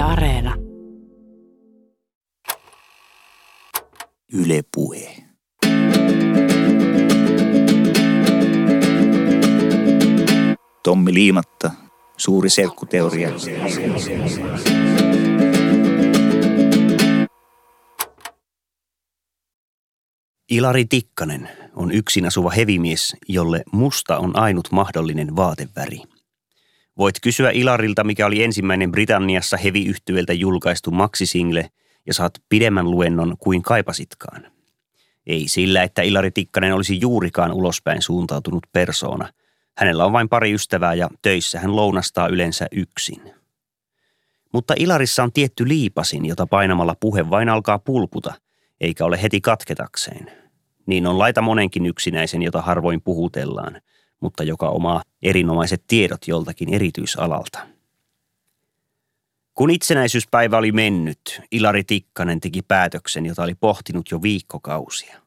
Yle Areena. Yle Puhe. Tommi Liimatta, suuri serkkuteoria. Ilari Tikkanen on yksin asuva hevimies, jolle musta on ainut mahdollinen vaateväri. Voit kysyä Ilarilta, mikä oli ensimmäinen Britanniassa hevi-yhtyöltä julkaistu maksisingle, ja saat pidemmän luennon kuin kaipasitkaan. Ei sillä, että Ilari Tikkanen olisi juurikaan ulospäin suuntautunut persoona. Hänellä on vain pari ystävää ja töissä hän lounastaa yleensä yksin. Mutta Ilarissa on tietty liipasin, jota painamalla puhe vain alkaa pulputa, eikä ole heti katketakseen. Niin on laita monenkin yksinäisen, jota harvoin puhutellaan, mutta joka omaa erinomaiset tiedot joltakin erityisalalta. Kun itsenäisyyspäivä oli mennyt, Ilari Tikkanen teki päätöksen, jota oli pohtinut jo viikkokausia.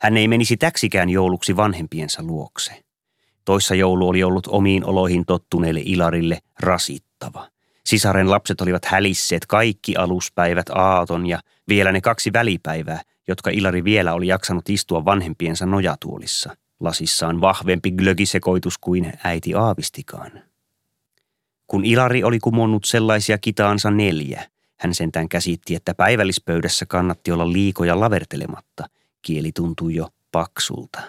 Hän ei menisi täksikään jouluksi vanhempiensa luokse. Toissa joulu oli ollut omiin oloihin tottuneelle Ilarille rasittava. Sisaren lapset olivat hälisseet kaikki aluspäivät aaton ja vielä ne kaksi välipäivää, jotka Ilari vielä oli jaksanut istua vanhempiensa nojatuolissa. Lasissaan vahvempi glögisekoitus kuin äiti aavistikaan. Kun Ilari oli kumonnut sellaisia kitaansa neljä, hän sentään käsitti, että päivällispöydässä kannatti olla liikoja lavertelematta. Kieli tuntui jo paksulta.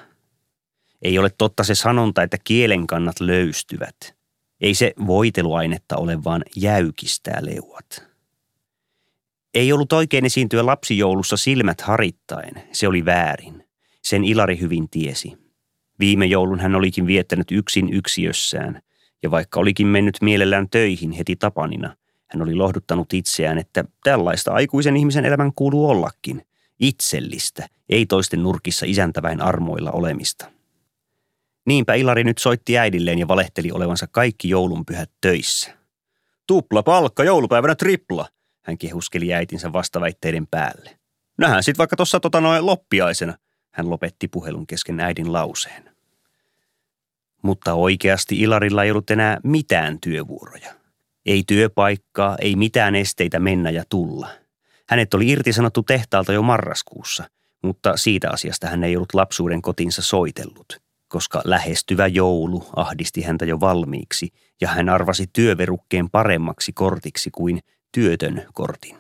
Ei ole totta se sanonta, että kielen kannat löystyvät. Ei se voiteluainetta ole, vaan jäykistää leuat. Ei ollut oikein esiintyä lapsijoulussa silmät harittaen. Se oli väärin. Sen Ilari hyvin tiesi. Viime joulun hän olikin viettänyt yksin yksiössään, ja vaikka olikin mennyt mielellään töihin heti tapanina, hän oli lohduttanut itseään, että tällaista aikuisen ihmisen elämän kuuluu ollakin. Itsellistä, ei toisten nurkissa isäntäväin armoilla olemista. Niinpä Ilari nyt soitti äidilleen ja valehteli olevansa kaikki joulunpyhät töissä. Tupla palkka, joulupäivänä tripla, hän kehuskeli äitinsä vastaväitteiden päälle. Nähdään sit vaikka tuossa tota noin loppiaisena, hän lopetti puhelun kesken äidin lauseen. Mutta oikeasti Ilarilla ei ollut enää mitään työvuoroja. Ei työpaikkaa, ei mitään esteitä mennä ja tulla. Hänet oli irtisanottu tehtaalta jo marraskuussa, mutta siitä asiasta hän ei ollut lapsuuden kotinsa soitellut, koska lähestyvä joulu ahdisti häntä jo valmiiksi ja hän arvasi työverukkeen paremmaksi kortiksi kuin työtön kortin.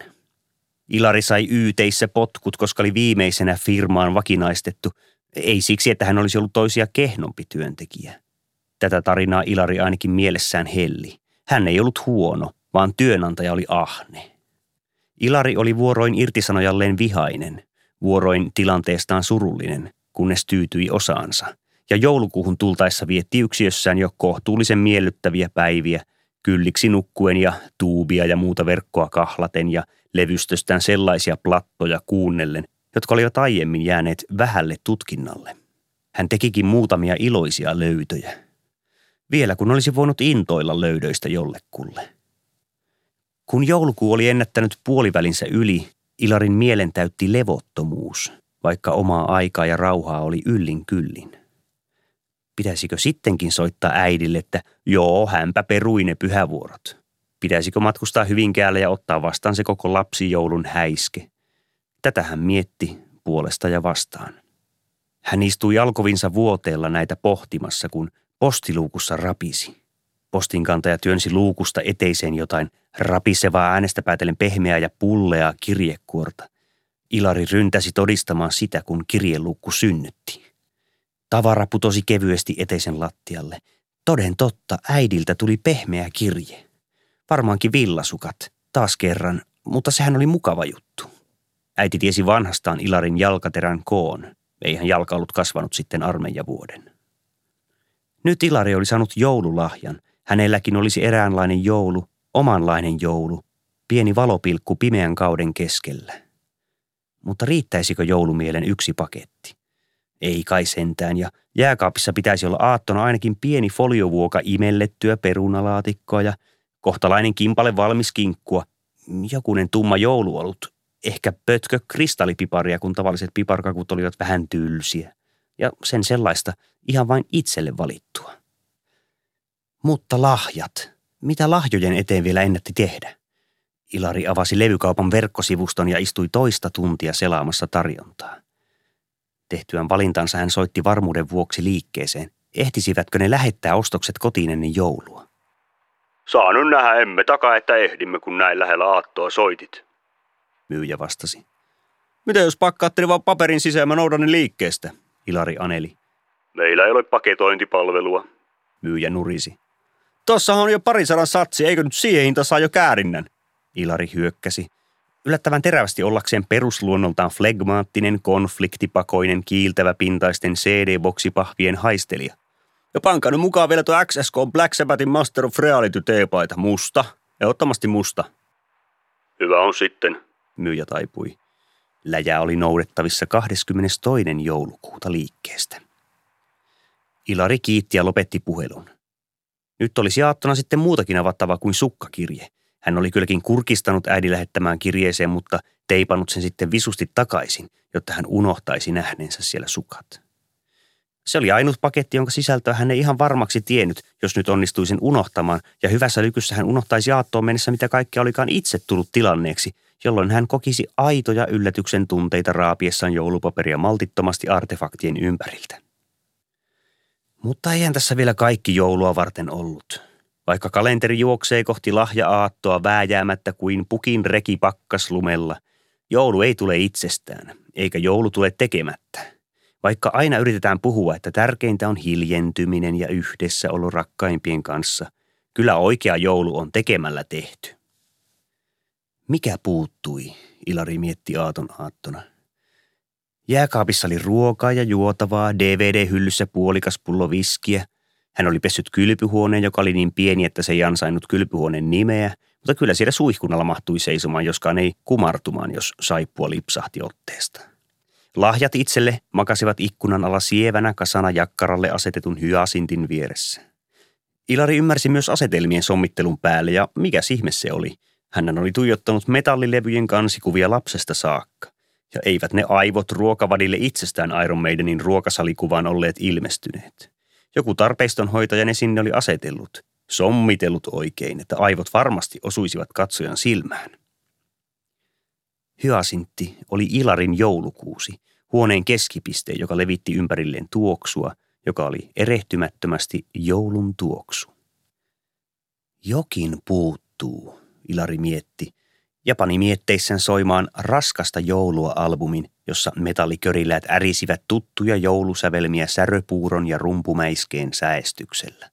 Ilari sai yyteissä potkut, koska oli viimeisenä firmaan vakinaistettu, ei siksi, että hän olisi ollut toisia kehnompi työntekijä. Tätä tarinaa Ilari ainakin mielessään helli. Hän ei ollut huono, vaan työnantaja oli ahne. Ilari oli vuoroin irtisanojalleen vihainen, vuoroin tilanteestaan surullinen, kunnes tyytyi osaansa. Ja joulukuuhun tultaessa vietti yksiössään jo kohtuullisen miellyttäviä päiviä, kylliksi nukkuen ja tuubia ja muuta verkkoa kahlaten ja levystöstään sellaisia plattoja kuunnellen, jotka olivat aiemmin jääneet vähälle tutkinnalle. Hän tekikin muutamia iloisia löytöjä. Vielä kun olisi voinut intoilla löydöistä jollekulle. Kun joulukuu oli ennättänyt puolivälinsä yli, Ilarin mielen täytti levottomuus, vaikka omaa aikaa ja rauhaa oli yllin kyllin. Pitäisikö sittenkin soittaa äidille, että joo, hänpä perui ne pyhävuorot? Pitäisikö matkustaa Hyvinkäälle ja ottaa vastaan se koko lapsijoulun häiske? Tätä hän mietti puolesta ja vastaan. Hän istui jalkovinsa vuoteella näitä pohtimassa, kun postiluukussa rapisi. Postinkantaja työnsi luukusta eteiseen jotain rapisevaa äänestä päätellen pehmeää ja pulleaa kirjekuorta. Ilari ryntäsi todistamaan sitä, kun kirjeluukku synnytti. Tavara putosi kevyesti eteisen lattialle. Toden totta, äidiltä tuli pehmeä kirje. Varmaankin villasukat, taas kerran, mutta sehän oli mukava juttu. Äiti tiesi vanhastaan Ilarin jalkaterän koon. Eihän jalka ollut kasvanut sitten armeijavuoden. Nyt Ilari oli saanut joululahjan. Hänelläkin olisi eräänlainen joulu, omanlainen joulu, pieni valopilkku pimeän kauden keskellä. Mutta riittäisikö joulumielen yksi paketti? Ei kai sentään, ja jääkaapissa pitäisi olla aattona ainakin pieni foliovuoka imellettyä perunalaatikkoa ja kohtalainen kimpale valmis kinkkua, jokunen tumma jouluolut, ehkä pötkö kristallipiparia, kun tavalliset piparkakut olivat vähän tylsiä. Ja sen sellaista ihan vain itselle valittua. Mutta lahjat. Mitä lahjojen eteen vielä ennätti tehdä? Ilari avasi levykaupan verkkosivuston ja istui toista tuntia selaamassa tarjontaa. Tehtyään valintansa hän soitti varmuuden vuoksi liikkeeseen. Ehtisivätkö ne lähettää ostokset kotiin ennen joulua? Saa nyt nähdä, emme takaa, että ehdimme, kun näin lähellä aattoa soitit. Myyjä vastasi. Mitä jos pakkaatte vaan paperin sisään, mä noudan liikkeestä, Ilari aneli. Meillä ei ole paketointipalvelua. Myyjä nurisi. Tossahan on jo parisadan satsi, eikö nyt siihen hinta saa jo käärinnän? Ilari hyökkäsi. Yllättävän terävästi ollakseen perusluonnoltaan flegmaattinen, konfliktipakoinen, kiiltävä pintaisten CD-boksipahvien haistelija. Ja pankaa nyt mukaan vielä tuo XSK Black Sabbathin Master of Reality teepaita. Musta. Ehdottomasti musta. Hyvä on sitten. Myyjä taipui. Läjä oli noudettavissa 22. joulukuuta liikkeestä. Ilari kiitti ja lopetti puhelun. Nyt olisi aattona sitten muutakin avattava kuin sukkakirje. Hän oli kylläkin kurkistanut äidin lähettämään kirjeeseen, mutta teipannut sen sitten visusti takaisin, jotta hän unohtaisi nähneensä siellä sukat. Se oli ainut paketti, jonka sisältöä hän ei ihan varmaksi tiennyt, jos nyt onnistuisin unohtamaan, ja hyvässä lykyssä hän unohtaisi aattoon mennessä, mitä kaikkea olikaan itse tullut tilanneeksi, jolloin hän kokisi aitoja yllätyksen tunteita raapiessaan joulupaperia maltittomasti artefaktien ympäriltä. Mutta eihän tässä vielä kaikki joulua varten ollut. Vaikka kalenteri juoksee kohti lahja-aattoa vääjäämättä kuin pukin reki lumella, joulu ei tule itsestään, eikä joulu tule tekemättä. Vaikka aina yritetään puhua, että tärkeintä on hiljentyminen ja yhdessä ollut rakkaimpien kanssa, kyllä oikea joulu on tekemällä tehty. Mikä puuttui, Ilari mietti aaton aattona. Jääkaapissa oli ruokaa ja juotavaa, DVD-hyllyssä puolikas pullo viskiä. Hän oli pessyt kylpyhuoneen, joka oli niin pieni, että se ei ansainnut kylpyhuoneen nimeä, mutta kyllä siellä suihkunnalla mahtui seisomaan, joskaan ei kumartumaan, jos saippua lipsahti otteesta. Lahjat itselle makasivat ikkunan alla sievänä kasana jakkaralle asetetun hyasintin vieressä. Ilari ymmärsi myös asetelmien sommittelun päälle ja mikä ihme se oli. Hän oli tuijottanut metallilevyjen kansikuvia lapsesta saakka. Ja eivät ne aivot ruokavadille itsestään Iron Maidenin ruokasalikuvaan olleet ilmestyneet. Joku tarpeistonhoitaja ne sinne oli asetellut, sommitellut oikein, että aivot varmasti osuisivat katsojan silmään. Hyasintti oli Ilarin joulukuusi, huoneen keskipiste, joka levitti ympärilleen tuoksua, joka oli erehtymättömästi joulun tuoksu. Jokin puuttuu, Ilari mietti, Japani mietteissään soimaan raskasta joulua albumin, jossa metalliköriläät ärisivät tuttuja joulusävelmiä säröpuuron ja rumpumäiskeen säestyksellä.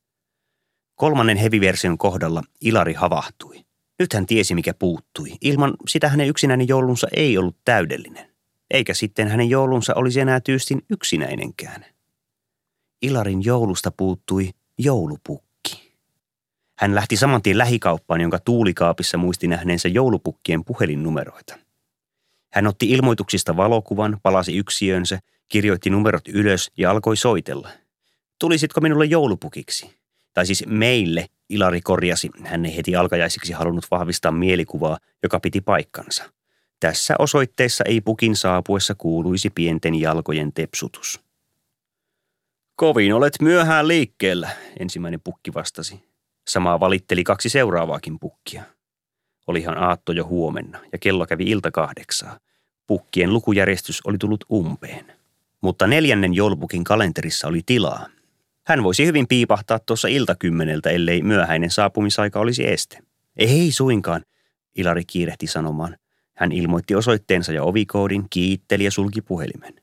Kolmannen heviversion kohdalla Ilari havahtui. Nyt hän tiesi, mikä puuttui. Ilman sitä hänen yksinäinen joulunsa ei ollut täydellinen. Eikä sitten hänen joulunsa olisi enää tyystin yksinäinenkään. Ilarin joulusta puuttui joulupukki. Hän lähti saman tien lähikauppaan, jonka tuulikaapissa muisti nähneensä joulupukkien puhelinnumeroita. Hän otti ilmoituksista valokuvan, palasi yksiönsä, kirjoitti numerot ylös ja alkoi soitella. Tulisitko minulle joulupukiksi? Tai siis meille, Ilari korjasi. Hän ei heti alkajaisiksi halunnut vahvistaa mielikuvaa, joka piti paikkansa. Tässä osoitteessa ei pukin saapuessa kuuluisi pienten jalkojen tepsutus. Kovin olet myöhään liikkeellä, ensimmäinen pukki vastasi. Samaa valitteli kaksi seuraavaakin pukkia. Olihan aatto jo huomenna ja kello kävi ilta kahdeksaa. Pukkien lukujärjestys oli tullut umpeen. Mutta neljännen joulupukin kalenterissa oli tilaa. Hän voisi hyvin piipahtaa tuossa iltakymmeneltä, ellei myöhäinen saapumisaika olisi este. Ei suinkaan, Ilari kiirehti sanomaan. Hän ilmoitti osoitteensa ja ovikoodin, kiitteli ja sulki puhelimen.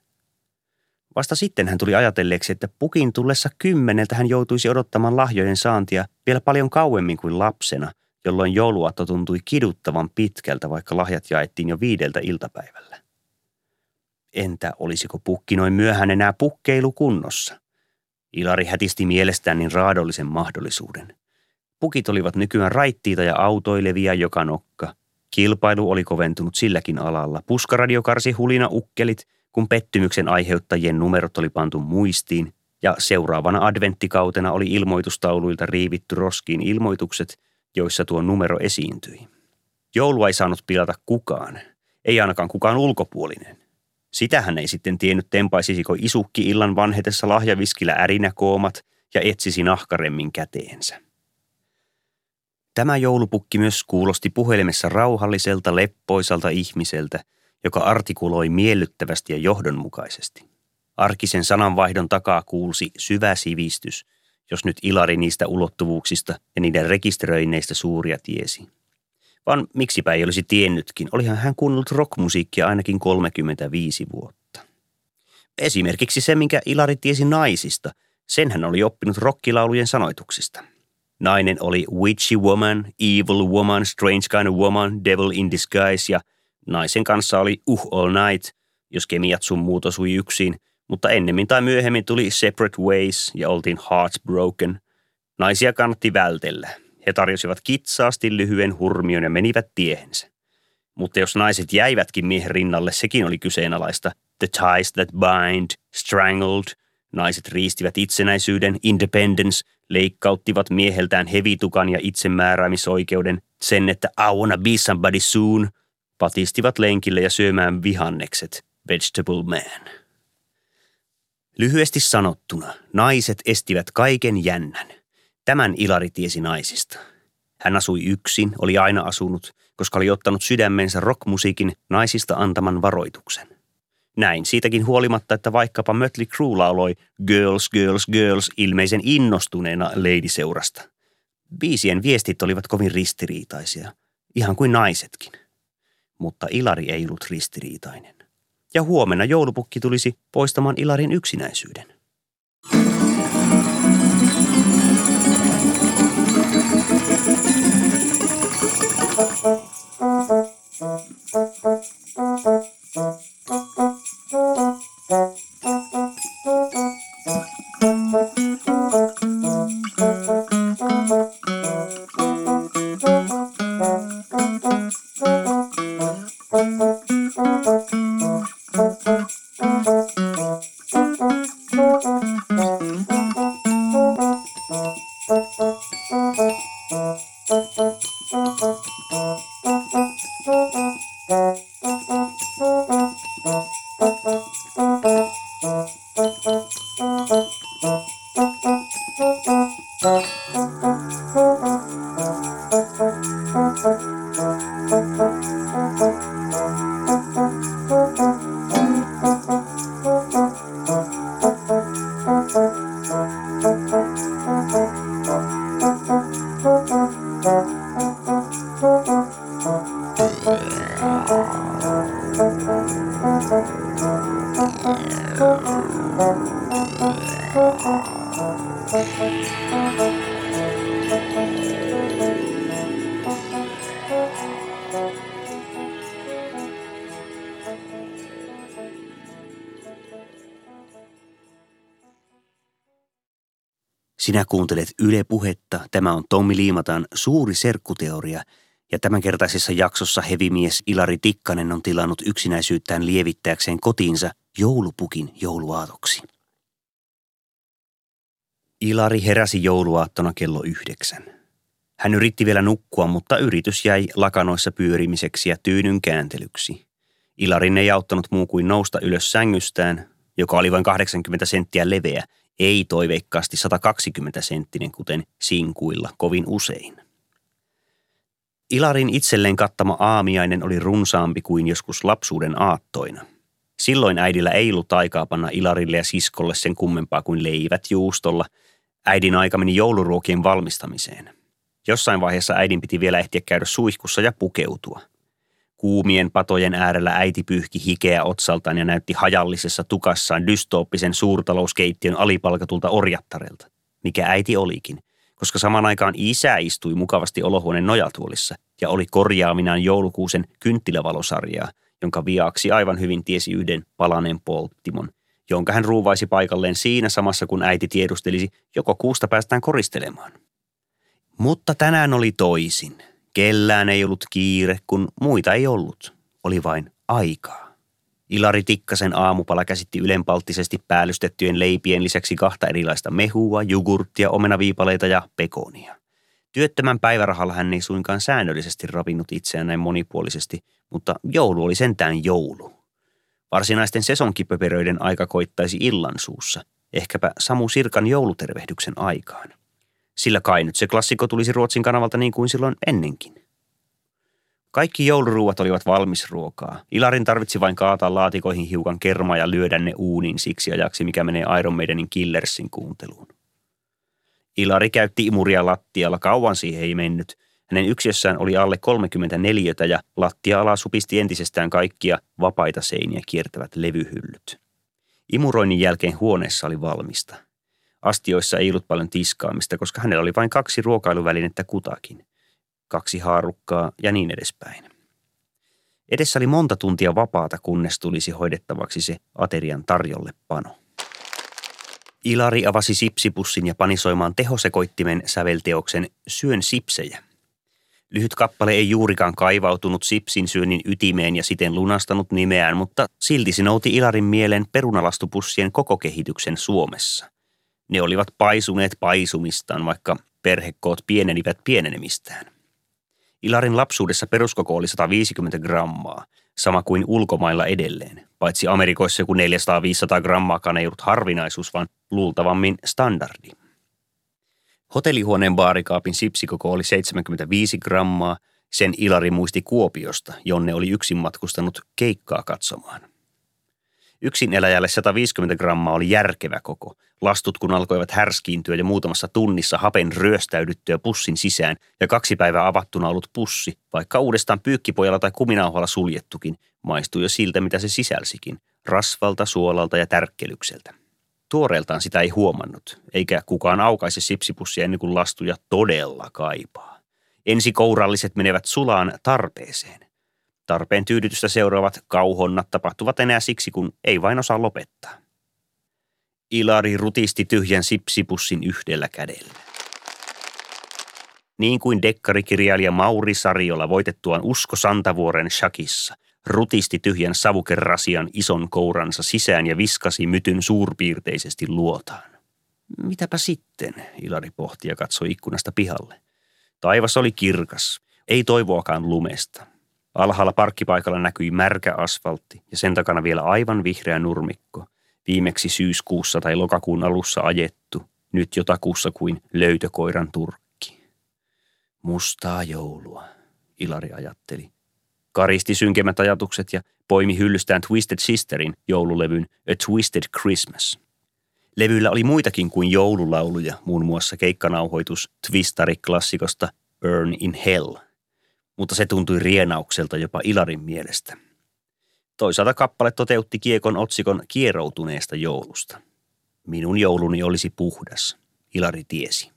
Vasta sitten hän tuli ajatelleeksi, että pukin tullessa kymmeneltä hän joutuisi odottamaan lahjojen saantia vielä paljon kauemmin kuin lapsena, jolloin jouluaatto tuntui kiduttavan pitkältä, vaikka lahjat jaettiin jo viideltä iltapäivällä. Entä olisiko pukki noin myöhään enää pukkeilu kunnossa? Ilari hätisti mielestään niin raadollisen mahdollisuuden. Pukit olivat nykyään raittiita ja autoilevia joka nokka. Kilpailu oli koventunut silläkin alalla. Puskaradio karsi hulina ukkelit – kun pettymyksen aiheuttajien numerot oli pantu muistiin ja seuraavana adventtikautena oli ilmoitustauluilta riivitty roskiin ilmoitukset, joissa tuo numero esiintyi. Joulua ei saanut pilata kukaan, ei ainakaan kukaan ulkopuolinen. Sitähän ei sitten tiennyt tempaisisiko isukki illan vanhetessa lahjaviskillä ärinäkoomat ja etsisi nahkaremmin käteensä. Tämä joulupukki myös kuulosti puhelimessa rauhalliselta, leppoisalta ihmiseltä, joka artikuloi miellyttävästi ja johdonmukaisesti. Arkisen sananvaihdon takaa kuulsi syvä sivistys, jos nyt Ilari niistä ulottuvuuksista ja niiden rekisteröinneistä suuria tiesi. Vaan miksipä ei olisi tiennytkin, olihan hän kuunnellut rockmusiikkia ainakin 35 vuotta. Esimerkiksi se, minkä Ilari tiesi naisista, sen hän oli oppinut rockilaulujen sanoituksista. Nainen oli witchy woman, evil woman, strange kind of woman, devil in disguise ja naisen kanssa oli uh all night, jos kemiat sun muut osui yksin, mutta ennemmin tai myöhemmin tuli separate ways ja oltiin heartbroken. Naisia kannatti vältellä. He tarjosivat kitsaasti lyhyen hurmion ja menivät tiehensä. Mutta jos naiset jäivätkin miehen rinnalle, sekin oli kyseenalaista. The ties that bind, strangled. Naiset riistivät itsenäisyyden, independence, leikkauttivat mieheltään hevitukan ja itsemääräämisoikeuden, sen, että I wanna be somebody soon, patistivat lenkille ja syömään vihannekset, vegetable man. Lyhyesti sanottuna, naiset estivät kaiken jännän. Tämän Ilari tiesi naisista. Hän asui yksin, oli aina asunut, koska oli ottanut sydämensä rockmusiikin naisista antaman varoituksen. Näin siitäkin huolimatta, että vaikkapa Mötley Crue lauloi Girls, Girls, Girls ilmeisen innostuneena leidiseurasta. Biisien viestit olivat kovin ristiriitaisia, ihan kuin naisetkin. Mutta Ilari ei ollut ristiriitainen. Ja huomenna joulupukki tulisi poistamaan Ilarin yksinäisyyden. Sinä kuuntelet Yle Puhetta. Tämä on Tommi Liimatan suuri serkkuteoria. Ja tämänkertaisessa jaksossa hevimies Ilari Tikkanen on tilannut yksinäisyyttään lievittääkseen kotiinsa joulupukin jouluaatoksi. Ilari heräsi jouluaattona kello yhdeksän. Hän yritti vielä nukkua, mutta yritys jäi lakanoissa pyörimiseksi ja tyynyn kääntelyksi. Ilarin ei auttanut muu kuin nousta ylös sängystään, joka oli vain 80 senttiä leveä, ei toiveikkaasti 120 senttinen, kuten sinkuilla kovin usein. Ilarin itselleen kattama aamiainen oli runsaampi kuin joskus lapsuuden aattoina. Silloin äidillä ei ollut aikaa panna Ilarille ja siskolle sen kummempaa kuin leivät juustolla. Äidin aika meni jouluruokien valmistamiseen. Jossain vaiheessa äidin piti vielä ehtiä käydä suihkussa ja pukeutua. Kuumien patojen äärellä äiti pyyhki hikeä otsaltaan ja näytti hajallisessa tukassaan dystooppisen suurtalouskeittiön alipalkatulta orjattarelta, mikä äiti olikin, koska saman aikaan isä istui mukavasti olohuoneen nojatuolissa ja oli korjaaminaan joulukuusen kynttilävalosarjaa, jonka viaksi aivan hyvin tiesi yhden palaneen polttimon, jonka hän ruuvaisi paikalleen siinä samassa kun äiti tiedustelisi, joko kuusta päästään koristelemaan. Mutta tänään oli toisin – Kellään ei ollut kiire, kun muita ei ollut. Oli vain aikaa. Ilari Tikkasen aamupala käsitti ylenpalttisesti päällystettyjen leipien lisäksi kahta erilaista mehua, jogurttia, omenaviipaleita ja pekonia. Työttömän päivärahalla hän ei suinkaan säännöllisesti ravinnut itseään näin monipuolisesti, mutta joulu oli sentään joulu. Varsinaisten sesonkipöperöiden aika koittaisi illan suussa, ehkäpä Samu Sirkan joulutervehdyksen aikaan. Sillä kai nyt se klassikko tulisi Ruotsin kanavalta niin kuin silloin ennenkin. Kaikki jouluruuat olivat valmisruokaa. Ilarin tarvitsi vain kaataa laatikoihin hiukan kermaa ja lyödä ne uuniin siksi ajaksi, mikä menee Iron Maidenin Killersin kuunteluun. Ilari käytti imuria lattialla, kauan siihen ei mennyt. Hänen yksiössään oli alle 34 ja lattia-ala supisti entisestään kaikkia vapaita seiniä kiertävät levyhyllyt. Imuroinnin jälkeen huoneessa oli valmista. Astioissa ei ollut paljon tiskaamista, koska hänellä oli vain kaksi ruokailuvälinettä kutakin. Kaksi haarukkaa ja niin edespäin. Edessä oli monta tuntia vapaata, kunnes tulisi hoidettavaksi se aterian tarjolle pano. Ilari avasi sipsipussin ja pani soimaan tehosekoittimen sävelteoksen Syön sipsejä. Lyhyt kappale ei juurikaan kaivautunut sipsin syönnin ytimeen ja siten lunastanut nimeään, mutta silti se nouti Ilarin mieleen perunalastupussien koko kehityksen Suomessa. Ne olivat paisuneet paisumistaan, vaikka perhekoot pienenivät pienenemistään. Ilarin lapsuudessa peruskoko oli 150 grammaa, sama kuin ulkomailla edelleen, paitsi Amerikoissa joku 400-500 grammaakaan ei ollut harvinaisuus, vaan luultavammin standardi. Hotellihuoneen baarikaapin sipsikoko oli 75 grammaa, sen Ilari muisti Kuopiosta, jonne oli yksin matkustanut keikkaa katsomaan. Yksin eläjälle 150 grammaa oli järkevä koko. Lastut kun alkoivat härskiintyä ja muutamassa tunnissa hapen ryöstäydyttyä pussin sisään ja kaksi päivää avattuna ollut pussi, vaikka uudestaan pyykkipojalla tai kuminauhalla suljettukin, maistui jo siltä mitä se sisälsikin, rasvalta, suolalta ja tärkkelykseltä. Tuoreeltaan sitä ei huomannut, eikä kukaan aukaise sipsipussia ennen kuin lastuja todella kaipaa. Ensikouralliset menevät sulaan tarpeeseen. Tarpeen tyydytystä seuraavat kauhonnat tapahtuvat enää siksi, kun ei vain osaa lopettaa. Ilari rutisti tyhjän sipsipussin yhdellä kädellä. Niin kuin dekkarikirjailija Mauri Sariola voitettuaan Usko Santavuoren shakissa – rutisti tyhjän savukerrasian ison kouransa sisään ja viskasi mytyn suurpiirteisesti luotaan. Mitäpä sitten, Ilari pohti ja katsoi ikkunasta pihalle. Taivas oli kirkas, ei toivoakaan lumesta. Alhaalla parkkipaikalla näkyi märkä asfaltti ja sen takana vielä aivan vihreä nurmikko. Viimeksi syyskuussa tai lokakuun alussa ajettu, nyt jotakuussa kuin löytökoiran turkki. Mustaa joulua, Ilari ajatteli karisti synkemmät ajatukset ja poimi hyllystään Twisted Sisterin joululevyn A Twisted Christmas. Levyllä oli muitakin kuin joululauluja, muun muassa keikkanauhoitus Twistari-klassikosta Burn in Hell, mutta se tuntui rienaukselta jopa Ilarin mielestä. Toisaalta kappale toteutti kiekon otsikon kieroutuneesta joulusta. Minun jouluni olisi puhdas, Ilari tiesi.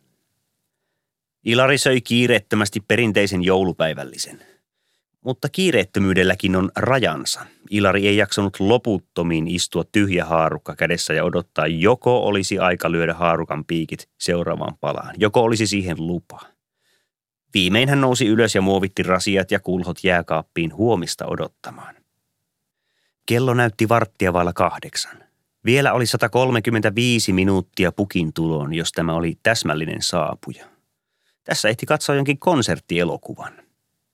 Ilari söi kiireettömästi perinteisen joulupäivällisen – mutta kiireettömyydelläkin on rajansa. Ilari ei jaksanut loputtomiin istua tyhjä haarukka kädessä ja odottaa, joko olisi aika lyödä haarukan piikit seuraavaan palaan, joko olisi siihen lupa. Viimein hän nousi ylös ja muovitti rasiat ja kulhot jääkaappiin huomista odottamaan. Kello näytti varttia vailla kahdeksan. Vielä oli 135 minuuttia pukin tuloon, jos tämä oli täsmällinen saapuja. Tässä ehti katsoa jonkin konserttielokuvan.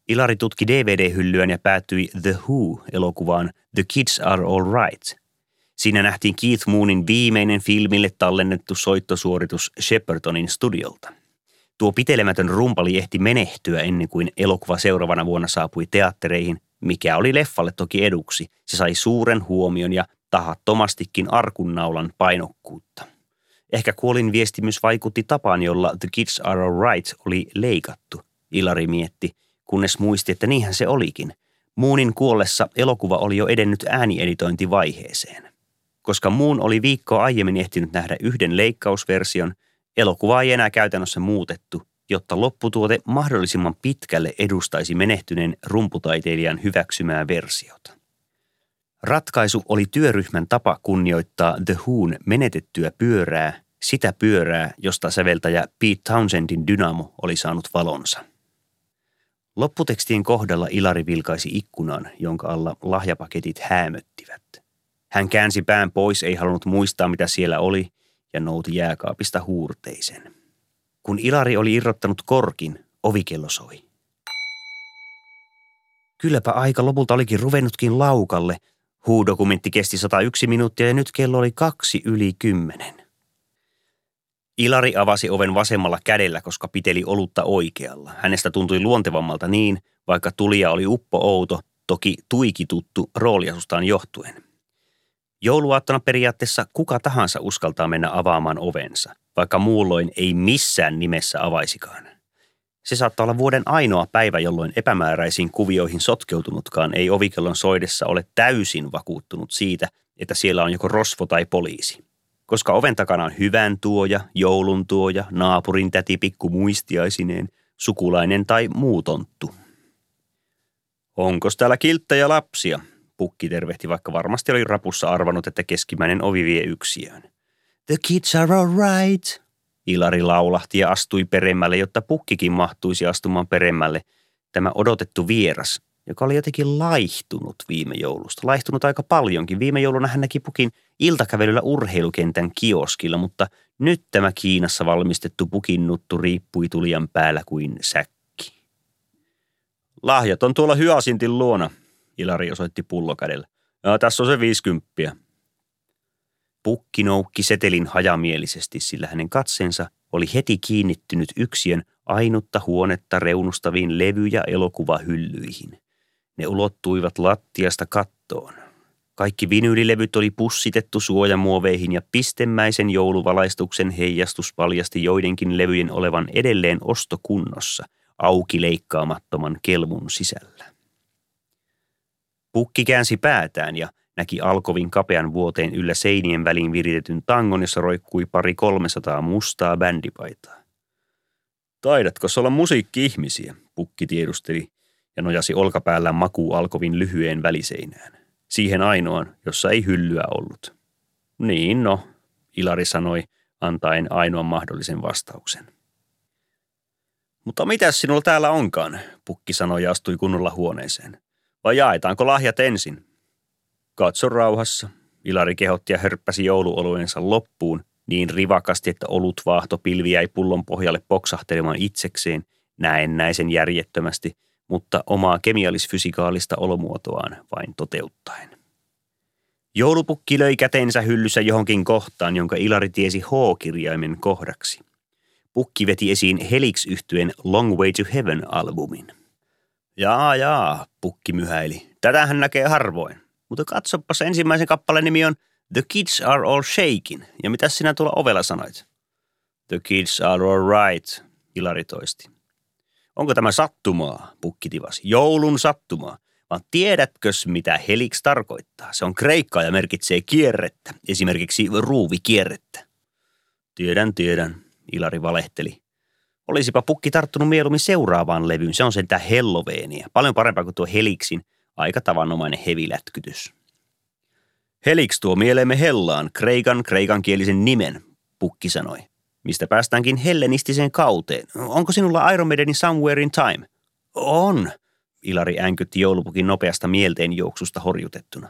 Ilari tutki DVD-hyllyään ja päätyi The Who-elokuvaan The Kids Are All Right. Siinä nähtiin Keith Moonin viimeinen filmille tallennettu soittosuoritus Sheppertonin studiolta. Tuo pitelemätön rumpali ehti menehtyä ennen kuin elokuva seuraavana vuonna saapui teattereihin, mikä oli leffalle toki eduksi. Se sai suuren huomion ja tahattomastikin arkunnaulan painokkuutta. Ehkä kuolin viestimys vaikutti tapaan, jolla The Kids Are All Right oli leikattu, Ilari mietti – kunnes muisti, että niinhän se olikin. Muunin kuollessa elokuva oli jo edennyt äänieditointivaiheeseen. Koska Muun oli viikkoa aiemmin ehtinyt nähdä yhden leikkausversion, elokuva ei enää käytännössä muutettu, jotta lopputuote mahdollisimman pitkälle edustaisi menehtyneen rumputaiteilijan hyväksymää versiota. Ratkaisu oli työryhmän tapa kunnioittaa The Who'n menetettyä pyörää, sitä pyörää, josta säveltäjä Pete Townsendin dynamo oli saanut valonsa. Lopputekstien kohdalla Ilari vilkaisi ikkunan, jonka alla lahjapaketit häämöttivät. Hän käänsi pään pois, ei halunnut muistaa mitä siellä oli, ja nouti jääkaapista huurteisen. Kun Ilari oli irrottanut korkin, ovikello soi. Kylläpä aika lopulta olikin ruvennutkin laukalle. Huudokumentti kesti 101 minuuttia ja nyt kello oli kaksi yli kymmenen. Ilari avasi oven vasemmalla kädellä, koska piteli olutta oikealla. Hänestä tuntui luontevammalta niin, vaikka tulija oli uppo outo, toki tuiki tuttu rooliasustaan johtuen. Jouluaattona periaatteessa kuka tahansa uskaltaa mennä avaamaan ovensa, vaikka muulloin ei missään nimessä avaisikaan. Se saattaa olla vuoden ainoa päivä, jolloin epämääräisiin kuvioihin sotkeutunutkaan ei ovikellon soidessa ole täysin vakuuttunut siitä, että siellä on joko rosvo tai poliisi. Koska oven takana on hyvän tuoja, joulun tuoja, naapurin täti pikku muistiaisineen, sukulainen tai muu tonttu. Onko täällä kilttejä lapsia? Pukki tervehti, vaikka varmasti oli rapussa arvanut, että keskimmäinen ovi vie yksiöön. The kids are all right, Ilari laulahti ja astui peremmälle, jotta pukkikin mahtuisi astumaan peremmälle. Tämä odotettu vieras, joka oli jotenkin laihtunut viime joulusta. Laihtunut aika paljonkin. Viime jouluna hän näki pukin iltakävelyllä urheilukentän kioskilla, mutta nyt tämä Kiinassa valmistettu pukin nuttu riippui tulijan päällä kuin säkki. Lahjat on tuolla Hyasintin luona, Ilari osoitti pullokädellä. Ja tässä on se viisikymppiä. Pukki noukki setelin hajamielisesti, sillä hänen katseensa oli heti kiinnittynyt yksiön ainutta huonetta reunustaviin levy- ja elokuvahyllyihin. Ne ulottuivat lattiasta kattoon. Kaikki vinyylilevyt oli pussitettu suojamuoveihin ja pistemäisen jouluvalaistuksen heijastus paljasti joidenkin levyjen olevan edelleen ostokunnossa, auki leikkaamattoman kelmun sisällä. Pukki käänsi päätään ja näki Alkovin kapean vuoteen yllä seinien väliin viritetyn tangon, jossa roikkui pari kolmesataa mustaa bändipaitaa. Taidatko olla musiikki-ihmisiä, pukki tiedusteli ja nojasi olkapäällään maku Alkovin lyhyen väliseinään. Siihen ainoan, jossa ei hyllyä ollut. Niin no, Ilari sanoi, antaen ainoan mahdollisen vastauksen. Mutta mitä sinulla täällä onkaan, pukki sanoi ja astui kunnolla huoneeseen. Vai jaetaanko lahjat ensin? Katso rauhassa. Ilari kehotti ja hörppäsi jouluoluensa loppuun niin rivakasti, että olut vaahto pilvi jäi pullon pohjalle poksahtelemaan itsekseen, näennäisen järjettömästi, mutta omaa kemiallis-fysikaalista olomuotoaan vain toteuttaen. Joulupukki löi kätensä hyllyssä johonkin kohtaan, jonka Ilari tiesi H-kirjaimen kohdaksi. Pukki veti esiin helix yhtyen Long Way to Heaven-albumin. Jaa, jaa, pukki myhäili. Tätähän näkee harvoin. Mutta katsopas ensimmäisen kappaleen nimi on The Kids Are All Shaking. Ja mitä sinä tuolla ovella sanoit? The Kids Are All Right, Ilari toisti. Onko tämä sattumaa, pukki tivasi. Joulun sattumaa. Vaan tiedätkös, mitä helix tarkoittaa? Se on kreikkaa ja merkitsee kierrettä, esimerkiksi ruuvikierrettä. Tiedän, tiedän, Ilari valehteli. Olisipa pukki tarttunut mieluummin seuraavaan levyyn. Se on sentään helloveenia. Paljon parempaa kuin tuo Helixin aika tavanomainen hevilätkytys. Helix tuo mieleemme Hellaan, kreikan kreikankielisen nimen, pukki sanoi. Mistä päästäänkin hellenistiseen kauteen. Onko sinulla Iron Maidenin Somewhere in Time? On, Ilari änkytti joulupukin nopeasta mielteen juoksusta horjutettuna.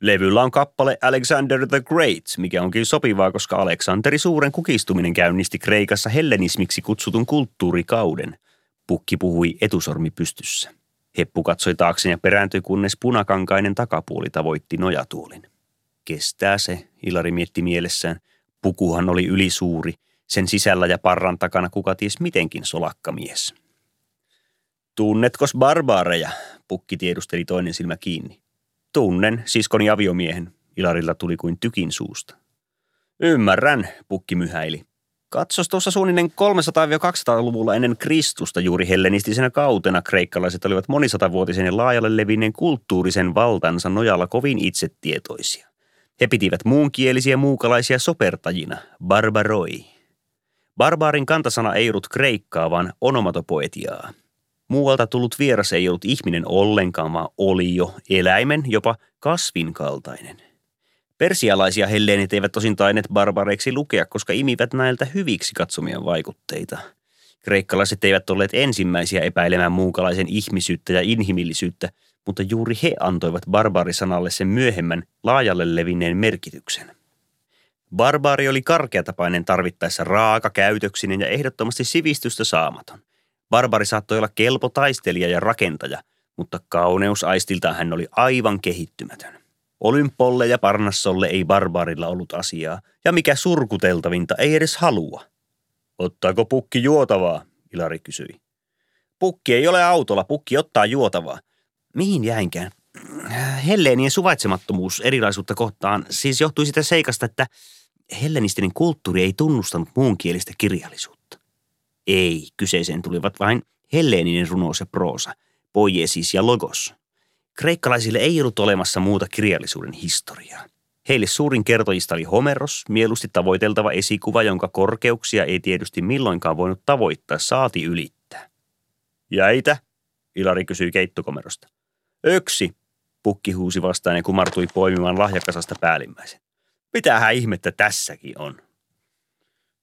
Levyllä on kappale Alexander the Great, mikä onkin sopivaa, koska Aleksanteri Suuren kukistuminen käynnisti Kreikassa hellenismiksi kutsutun kulttuurikauden. Pukki puhui etusormi pystyssä. Heppu katsoi taakse ja perääntyi, kunnes punakankainen takapuoli tavoitti nojatuolin. Kestää se, Ilari mietti mielessään. Pukuhan oli ylisuuri, sen sisällä ja parran takana kuka ties mitenkin solakkamies. Tunnetkos barbaareja? Pukki tiedusteli toinen silmä kiinni. Tunnen, siskoni aviomiehen, Ilarilta tuli kuin tykin suusta. Ymmärrän, pukki myhäili. Katsos tuossa suunnilleen 300-200-luvulla ennen Kristusta juuri hellenistisenä kautena kreikkalaiset olivat monisatavuotisen ja laajalle levinneen kulttuurisen valtansa nojalla kovin itsetietoisia. He pitivät muunkielisiä muukalaisia sopertajina, barbaroi. Barbaarin kantasana ei ollut kreikkaa, vaan onomatopoetiaa. Muualta tullut vieras ei ollut ihminen ollenkaan, vaan oli jo eläimen, jopa kasvin kaltainen. Persialaisia helleenit eivät tosin taineet barbareiksi lukea, koska imivät näiltä hyviksi katsomia vaikutteita. Kreikkalaiset eivät olleet ensimmäisiä epäilemään muukalaisen ihmisyyttä ja inhimillisyyttä, mutta juuri he antoivat barbaarisanalle sen myöhemmän laajalle levinneen merkityksen. Barbaari oli karkeatapainen tarvittaessa raaka, käytöksinen ja ehdottomasti sivistystä saamaton. Barbari saattoi olla kelpo taistelija ja rakentaja, mutta kauneusaistiltaan hän oli aivan kehittymätön. Olympolle ja Parnassolle ei barbaarilla ollut asiaa, ja mikä surkuteltavinta, ei edes halua. Ottaako pukki juotavaa? Ilari kysyi. Pukki ei ole autolla, pukki ottaa juotavaa. Mihin jäinkään? Helleenien suvaitsemattomuus erilaisuutta kohtaan siis johtui sitä seikasta, että hellenistinen kulttuuri ei tunnustanut muunkielistä kirjallisuutta. Ei, kyseeseen tulivat vain helleeninen runous ja proosa, poiesis ja logos. Kreikkalaisille ei ollut olemassa muuta kirjallisuuden historiaa. Heille suurin kertojista oli Homeros, mieluusti tavoiteltava esikuva, jonka korkeuksia ei tietysti milloinkaan voinut tavoittaa saati ylittää. Jäitä? Ilari kysyi keittokomerosta. Öksi, pukki huusi vastaan ja kumartui poimimaan lahjakasasta päällimmäisen. Mitähän ihmettä tässäkin on?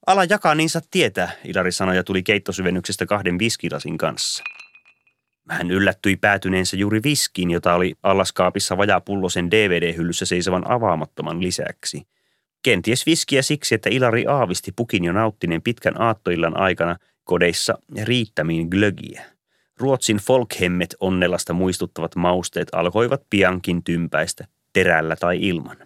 Ala jakaa niin saa tietää, Ilari sanoi ja tuli keittosyvennyksestä kahden viskilasin kanssa. Hän yllättyi päätyneensä juuri viskiin, jota oli allaskaapissa vajapullosen DVD-hyllyssä seisovan avaamattoman lisäksi. Kenties viskiä siksi, että Ilari aavisti pukin jo nauttineen pitkän aattoillan aikana kodeissa riittämiin glögiä. Ruotsin folkhemmet onnelasta muistuttavat mausteet alkoivat piankin tympäistä, terällä tai ilman.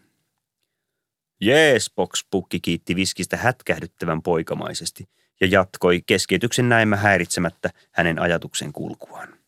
Jees, Pukki kiitti viskistä hätkähdyttävän poikamaisesti ja jatkoi keskeytyksen näemmä häiritsemättä hänen ajatuksen kulkuaan.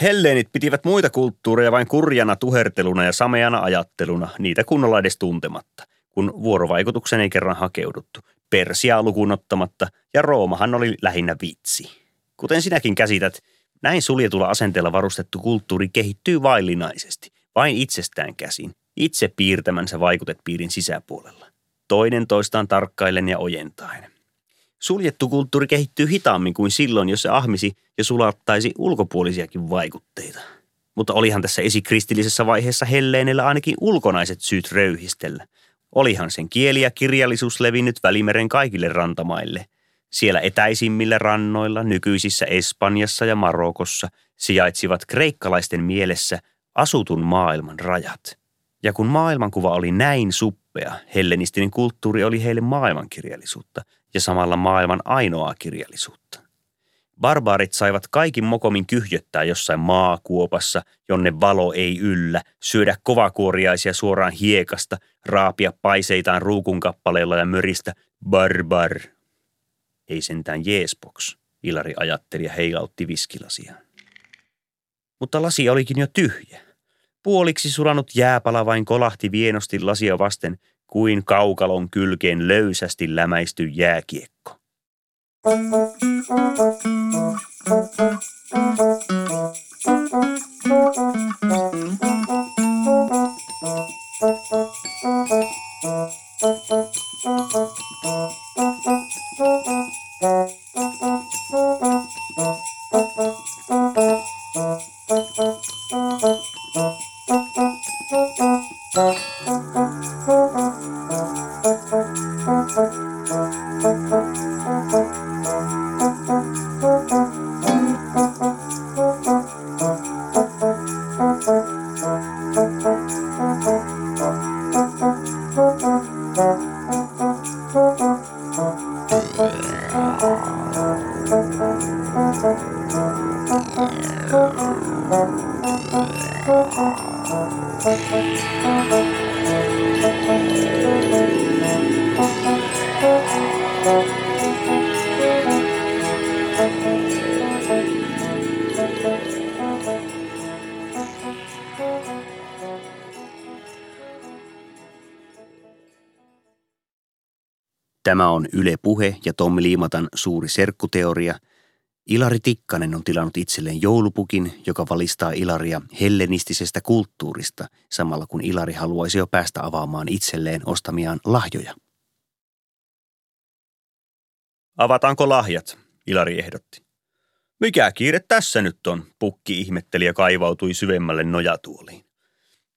Helleenit pitivät muita kulttuureja vain kurjana tuherteluna ja sameana ajatteluna, niitä kunnolla edes tuntematta, kun vuorovaikutuksen ei kerran hakeuduttu, Persia lukuun ottamatta, ja Roomahan oli lähinnä vitsi. Kuten sinäkin käsität, näin suljetulla asenteella varustettu kulttuuri kehittyy vaillinaisesti, vain itsestään käsin, itse piirtämänsä vaikutepiirin sisäpuolella. Toinen toistaan tarkkaillen ja ojentaen. Suljettu kulttuuri kehittyy hitaammin kuin silloin, jos se ahmisi ja sulattaisi ulkopuolisiakin vaikutteita. Mutta olihan tässä esikristillisessä vaiheessa helleenillä ainakin ulkonaiset syyt röyhistellä. Olihan sen kieli ja kirjallisuus levinnyt Välimeren kaikille rantamaille. Siellä etäisimmillä rannoilla, nykyisissä Espanjassa ja Marokossa, sijaitsivat kreikkalaisten mielessä asutun maailman rajat. Ja kun maailmankuva oli näin suppea, hellenistinen kulttuuri oli heille maailmankirjallisuutta ja samalla maailman ainoaa kirjallisuutta. Barbaarit saivat kaikin mokomin kyhjöttää jossain maakuopassa, jonne valo ei yllä, syödä kovakuoriaisia suoraan hiekasta, raapia paiseitaan ruukunkappaleilla ja möristä barbar. Ei sentään jeesbox, Ilari ajatteli ja heilautti viskilasiaan. Mutta lasi olikin jo tyhjä. Puoliksi sulanut jääpala vain kolahti vienosti lasia vasten kuin kaukalon kylkeen löysästi lämäisty jääkiekko. Tämä on Yle Puhe ja Tommi Liimatan suuri serkkuteoria. Ilari Tikkanen on tilannut itselleen joulupukin, joka valistaa Ilaria hellenistisesta kulttuurista, samalla kun Ilari haluaisi jo päästä avaamaan itselleen ostamiaan lahjoja. Avataanko lahjat? Ilari ehdotti. Mikä kiire tässä nyt on, pukki ihmetteli ja kaivautui syvemmälle nojatuoliin.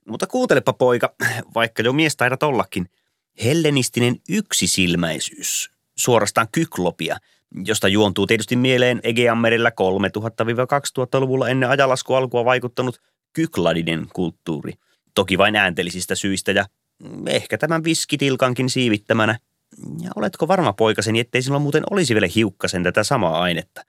Mutta kuuntelepa poika, vaikka jo mies taidat ollakin – hellenistinen yksisilmäisyys, suorastaan kyklopia, josta juontuu tietysti mieleen Egeanmerellä 3000-2000-luvulla ennen ajalaskun alkua vaikuttanut kykladinen kulttuuri. Toki vain ääntellisistä syistä ja ehkä tämän viskitilkankin siivittämänä. Ja oletko varma poikaseni, ettei sinulla muuten olisi vielä hiukkasen tätä samaa ainetta?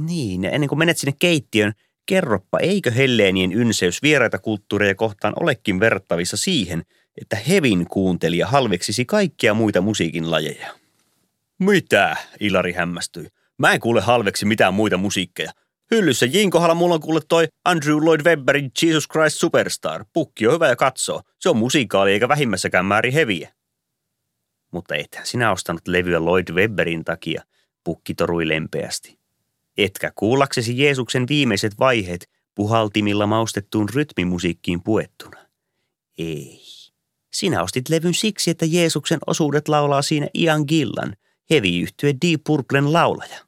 Niin, ennen kuin menet sinne keittiön, Kerroppa, eikö helleenien ynseys vieraita kulttuureja kohtaan olekin verrattavissa siihen, että hevin kuuntelija halveksisi kaikkia muita musiikin lajeja? Mitä? Ilari hämmästyi. Mä en kuule halveksi mitään muita musiikkeja. Hyllyssä Jinkohalla mulla on kuule toi Andrew Lloyd Webberin Jesus Christ Superstar. Pukki on hyvä ja katsoo. Se on musiikaali eikä vähimmässäkään määrin heviä. Mutta et sinä ostanut levyä Lloyd Webberin takia, pukki torui lempeästi. Etkä kuullaksesi Jeesuksen viimeiset vaiheet puhaltimilla maustettuun rytmimusiikkiin puettuna. Ei. Sinä ostit levyn siksi, että Jeesuksen osuudet laulaa siinä Ian Gillan, hevi-yhtye Deep Purplen laulaja.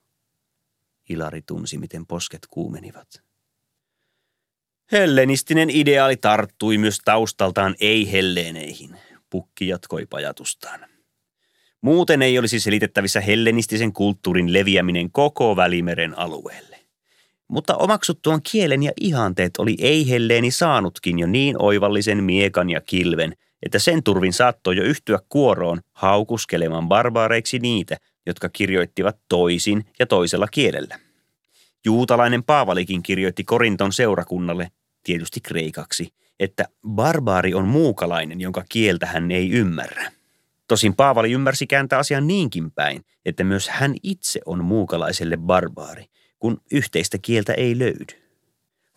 Ilari tunsi, miten posket kuumenivat. Hellenistinen ideaali tarttui myös taustaltaan ei-helleeneihin, pukki jatkoi pajatustaan. Muuten ei olisi selitettävissä hellenistisen kulttuurin leviäminen koko Välimeren alueelle. Mutta omaksuttuaan kielen ja ihanteet oli ei-helleeni saanutkin jo niin oivallisen miekan ja kilven, että sen turvin saattoi jo yhtyä kuoroon haukuskelemaan barbaareiksi niitä, jotka kirjoittivat toisin ja toisella kielellä. Juutalainen Paavalikin kirjoitti Korinton seurakunnalle, tietysti kreikaksi, että barbaari on muukalainen, jonka kieltä hän ei ymmärrä. Tosin Paavali ymmärsi kääntää asian niinkin päin, että myös hän itse on muukalaiselle barbaari, kun yhteistä kieltä ei löydy.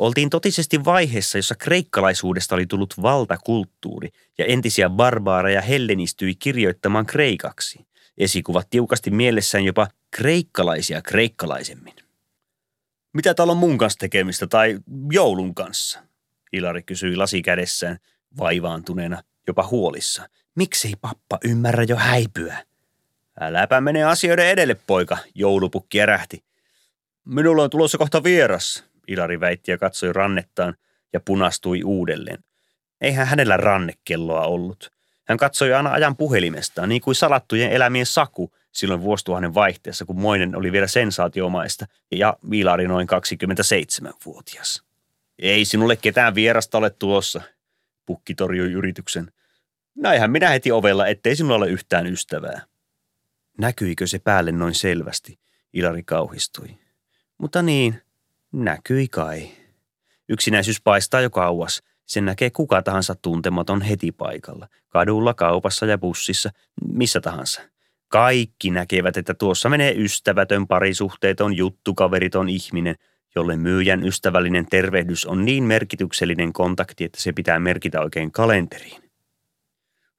Oltiin totisesti vaiheessa, jossa kreikkalaisuudesta oli tullut valtakulttuuri ja entisiä barbaareja hellenistyi kirjoittamaan kreikaksi. Esikuvat tiukasti mielessään jopa kreikkalaisia kreikkalaisemmin. Mitä täällä on mun kanssa tekemistä tai joulun kanssa? Ilari kysyi lasi kädessään, vaivaantuneena, jopa huolissa. Miksei pappa ymmärrä jo häipyä? Äläpä mene asioiden edelle, poika, joulupukki ärähti. Minulla on tulossa kohta vieras, Ilari väitti ja katsoi rannettaan ja punastui uudelleen. Eihän hänellä rannekelloa ollut. Hän katsoi aina ajan puhelimestaan, niin kuin salattujen elämien saku silloin vuosituhannen vaihteessa, kun Moinen oli vielä sensaatiomaista ja Ilari noin 27-vuotias. Ei sinulle ketään vierasta ole tulossa, pukki torjui yrityksen. Näinhän minä heti ovella, ettei sinulla ole yhtään ystävää. Näkyikö se päälle noin selvästi? Ilari kauhistui. Mutta niin, näkyi kai. Yksinäisyys paistaa jo kauas. Sen näkee kuka tahansa tuntematon heti paikalla. Kadulla, kaupassa ja bussissa, missä tahansa. Kaikki näkevät, että tuossa menee ystävätön parisuhteeton juttukaveriton ihminen, jolle myyjän ystävällinen tervehdys on niin merkityksellinen kontakti, että se pitää merkitä oikein kalenteriin.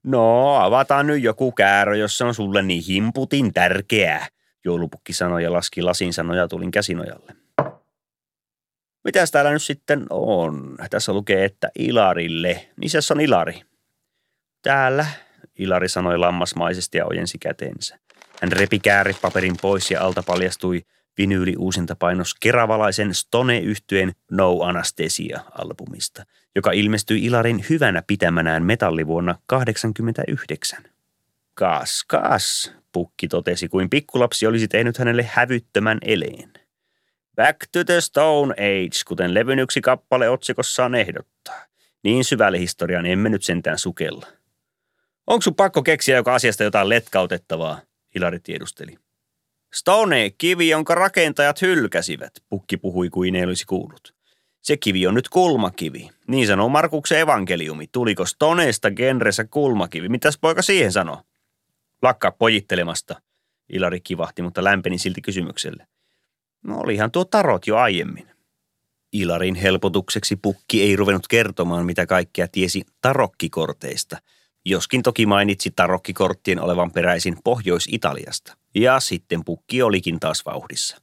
No, avataan nyt joku käärö, jos se on sulle niin himputin tärkeää, joulupukki sanoi ja laski lasinsa nojatulin käsinojalle. Mitäs täällä nyt sitten on? Tässä lukee, että Ilarille. Missä on Ilari? Täällä, Ilari sanoi lammasmaisesti ja ojensi kätensä. Hän repi kääripaperin pois ja alta paljastui vinyyli uusinta painos keravalaisen Stone-yhtyeen No Anastasia-albumista, joka ilmestyi Ilarin hyvänä pitämänään metallivuonna 1989. Kas, kas, pukki totesi, kuin pikkulapsi olisi tehnyt hänelle hävyttömän eleen. Back to the Stone Age, kuten levyn yksi kappale otsikossaan ehdottaa. Niin syvälle historian emme nyt sentään sukella. Onko sun pakko keksiä joka asiasta jotain letkautettavaa? Hilari tiedusteli. Stone, kivi, jonka rakentajat hylkäsivät, pukki puhui kuin ei olisi kuullut. Se kivi on nyt kulmakivi. Niin sanoo Markuksen evankeliumi. Tuliko Stoneesta genressä kulmakivi? Mitäs poika siihen sanoo? Lakkaa pojittelemasta. Ilari kivahti, mutta lämpeni silti kysymykselle. No olihan tuo tarot jo aiemmin. Ilarin helpotukseksi pukki ei ruvennut kertomaan, mitä kaikkea tiesi tarokkikorteista, joskin toki mainitsi tarokkikorttien olevan peräisin Pohjois-Italiasta. Ja sitten pukki olikin taas vauhdissa.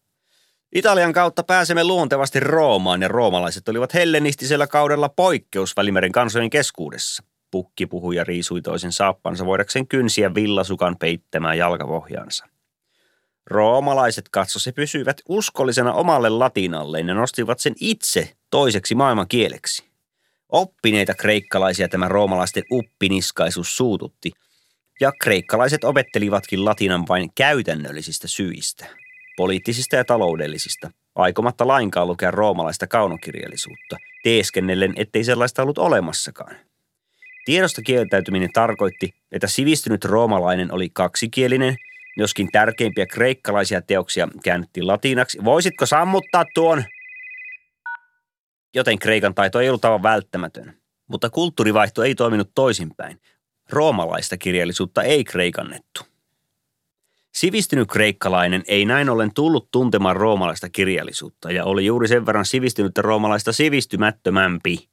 Italian kautta pääsemme luontevasti Roomaan ja roomalaiset olivat hellenistisellä kaudella poikkeus Välimeren kansojen keskuudessa. Pukki puhui ja riisui toisen saappansa voidakseen kynsiä villasukan peittämään jalkavohjaansa. Roomalaiset katso se pysyivät uskollisena omalle latinalleen ja nostivat sen itse toiseksi maailmankieleksi. Oppineita kreikkalaisia tämä roomalaisten uppiniskaisuus suututti, ja kreikkalaiset opettelivatkin latinan vain käytännöllisistä syistä, poliittisista ja taloudellisista, aikomatta lainkaan lukea roomalaista kaunokirjallisuutta, teeskennellen, ettei sellaista ollut olemassakaan. Tiedosta kieltäytyminen tarkoitti, että sivistynyt roomalainen oli kaksikielinen – joskin tärkeimpiä kreikkalaisia teoksia käännettiin latinaksi. Voisitko sammuttaa tuon? joten Kreikan taito ei ollut aivan välttämätön. Mutta kulttuurivaihto ei toiminut toisinpäin. Roomalaista kirjallisuutta ei kreikannettu. Sivistynyt kreikkalainen ei näin ollen tullut tuntemaan roomalaista kirjallisuutta ja oli juuri sen verran sivistynyttä roomalaista sivistymättömämpi.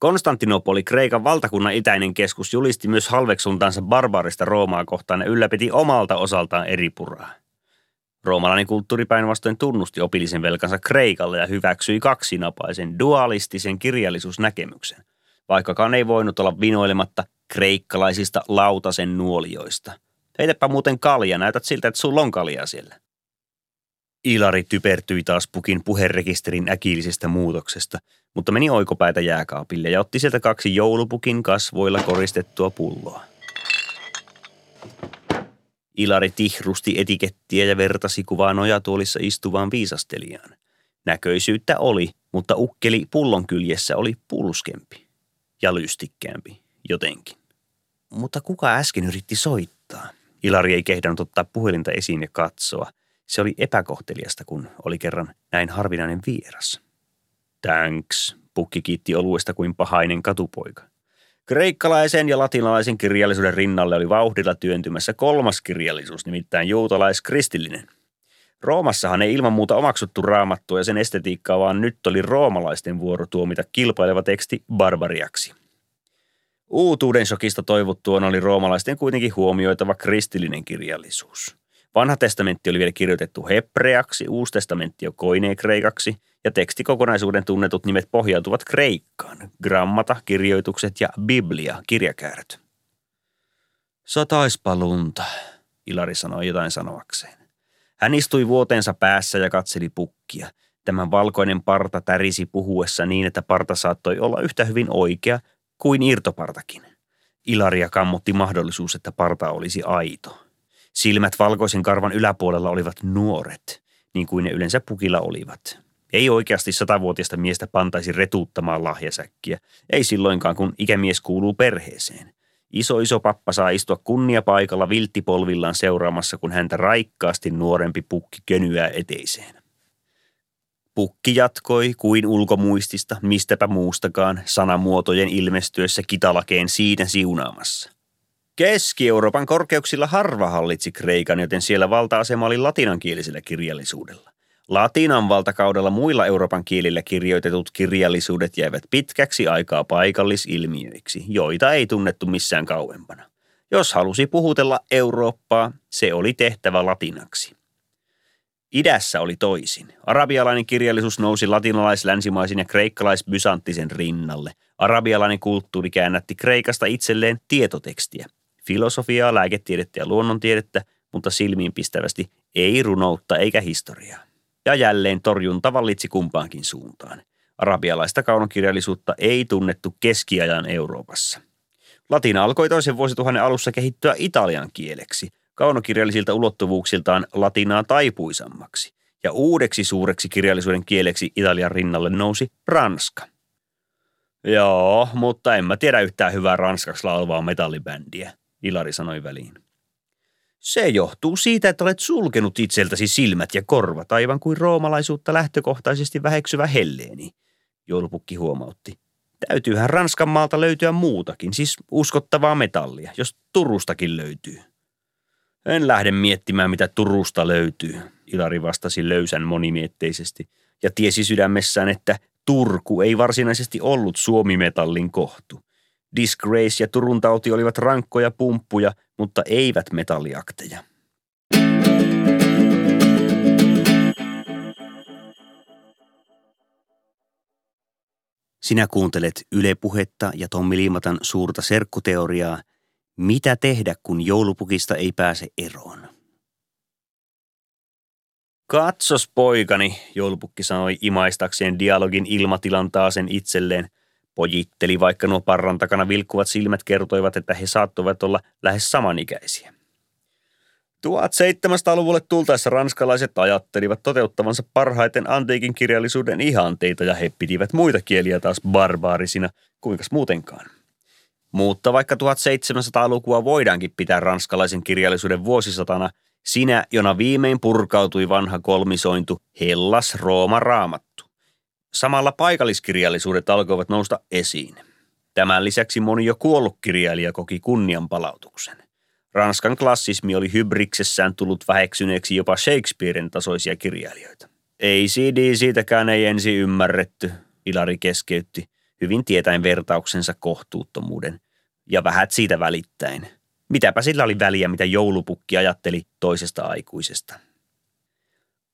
Konstantinopoli, Kreikan valtakunnan itäinen keskus, julisti myös halveksuntansa barbaarista Roomaa kohtaan ja ylläpiti omalta osaltaan eri puraa. Roomalainen kulttuuri päinvastoin tunnusti opillisen velkansa Kreikalle ja hyväksyi kaksinapaisen dualistisen kirjallisuusnäkemyksen, vaikkakaan ei voinut olla vinoilematta kreikkalaisista lautasen nuolioista. Heitäpä muuten kalja, näytät siltä, että sulla on kaljaa siellä. Ilari typertyi taas pukin puherekisterin äkillisestä muutoksesta, mutta meni oikopäätä jääkaapille ja otti sieltä kaksi joulupukin kasvoilla koristettua pulloa. Ilari tihrusti etikettiä ja vertasi kuvaa nojatuolissa istuvaan viisastelijaan. Näköisyyttä oli, mutta ukkeli pullon kyljessä oli pulskempi ja lystikkäämpi jotenkin. Mutta kuka äsken yritti soittaa? Ilari ei kehdannut ottaa puhelinta esiin ja katsoa. Se oli epäkohteliasta, kun oli kerran näin harvinainen vieras. Thanks, pukki kiitti oluesta kuin pahainen katupoika. Kreikkalaisen ja latinalaisen kirjallisuuden rinnalle oli vauhdilla työntymässä kolmas kirjallisuus, nimittäin juutalaiskristillinen. Roomassahan ei ilman muuta omaksuttu raamattua ja sen estetiikkaa, vaan nyt oli roomalaisten vuoro tuomita kilpaileva teksti barbariaksi. Uutuuden shokista toivottuun oli roomalaisten kuitenkin huomioitava kristillinen kirjallisuus. Vanha testamentti oli vielä kirjoitettu hebreaksi, uusi testamentti jo kreikaksi ja tekstikokonaisuuden tunnetut nimet pohjautuvat kreikkaan. Grammata, kirjoitukset ja biblia, kirjakääröt. Sataispa lunta, Ilari sanoi jotain sanoakseen. Hän istui vuoteensa päässä ja katseli pukkia. Tämän valkoinen parta tärisi puhuessa niin, että parta saattoi olla yhtä hyvin oikea kuin irtopartakin. Ilaria kammotti mahdollisuus, että parta olisi aito. Silmät valkoisen karvan yläpuolella olivat nuoret, niin kuin ne yleensä pukilla olivat. Ei oikeasti satavuotiaista miestä pantaisi retuuttamaan lahjasäkkiä, ei silloinkaan kun ikämies kuuluu perheeseen. Iso iso pappa saa istua kunniapaikalla vilttipolvillaan seuraamassa, kun häntä raikkaasti nuorempi pukki könyää eteiseen. Pukki jatkoi kuin ulkomuistista, mistäpä muustakaan, sanamuotojen ilmestyessä kitalakeen siinä siunaamassa. Keski-Euroopan korkeuksilla harva hallitsi Kreikan, joten siellä valta-asema oli latinankielisellä kirjallisuudella. Latinan valtakaudella muilla Euroopan kielillä kirjoitetut kirjallisuudet jäivät pitkäksi aikaa paikallisilmiöiksi, joita ei tunnettu missään kauempana. Jos halusi puhutella Eurooppaa, se oli tehtävä latinaksi. Idässä oli toisin. Arabialainen kirjallisuus nousi latinalais-länsimaisin ja kreikkalais-bysanttisen rinnalle. Arabialainen kulttuuri käännätti Kreikasta itselleen tietotekstiä. Filosofiaa, lääketiedettä ja luonnontiedettä, mutta silmiinpistävästi ei runoutta eikä historiaa. Ja jälleen torjunta vallitsi kumpaankin suuntaan. Arabialaista kaunokirjallisuutta ei tunnettu keskiajan Euroopassa. Latina alkoi toisen vuosituhannen alussa kehittyä italian kieleksi – kaunokirjallisilta ulottuvuuksiltaan latinaa taipuisammaksi, ja uudeksi suureksi kirjallisuuden kieleksi Italian rinnalle nousi Ranska. Joo, mutta en mä tiedä yhtään hyvää ranskaksi laulavaa metallibändiä, Ilari sanoi väliin. Se johtuu siitä, että olet sulkenut itseltäsi silmät ja korvat aivan kuin roomalaisuutta lähtökohtaisesti väheksyvä helleeni, joulupukki huomautti. Täytyyhän Ranskan maalta löytyä muutakin, siis uskottavaa metallia, jos Turustakin löytyy. En lähde miettimään, mitä Turusta löytyy, Ilari vastasi löysän monimietteisesti ja tiesi sydämessään, että Turku ei varsinaisesti ollut Suomimetallin kohtu. Disgrace ja Turun tauti olivat rankkoja pumppuja, mutta eivät metalliakteja. Sinä kuuntelet Yle Puhetta ja Tommi Liimatan suurta serkkuteoriaa – mitä tehdä, kun joulupukista ei pääse eroon? Katsos poikani, joulupukki sanoi imaistakseen dialogin ilmatilan taasen itselleen. Pojitteli, vaikka nuo parran takana vilkkuvat silmät kertoivat, että he saattoivat olla lähes samanikäisiä. 1700-luvulle tultaessa ranskalaiset ajattelivat toteuttavansa parhaiten antiikin kirjallisuuden ihanteita ja he pitivät muita kieliä taas barbaarisina, kuinkas muutenkaan. Mutta vaikka 1700-lukua voidaankin pitää ranskalaisen kirjallisuuden vuosisatana, sinä, jona viimein purkautui vanha kolmisointu Hellas Rooma raamattu. Samalla paikalliskirjallisuudet alkoivat nousta esiin. Tämän lisäksi moni jo kuollut kirjailija koki kunnianpalautuksen. Ranskan klassismi oli hybriksessään tullut väheksyneeksi jopa Shakespearen tasoisia kirjailijoita. Ei CD siitäkään ei ensi ymmärretty, Ilari keskeytti, hyvin tietäen vertauksensa kohtuuttomuuden, ja vähät siitä välittäen. Mitäpä sillä oli väliä, mitä joulupukki ajatteli toisesta aikuisesta.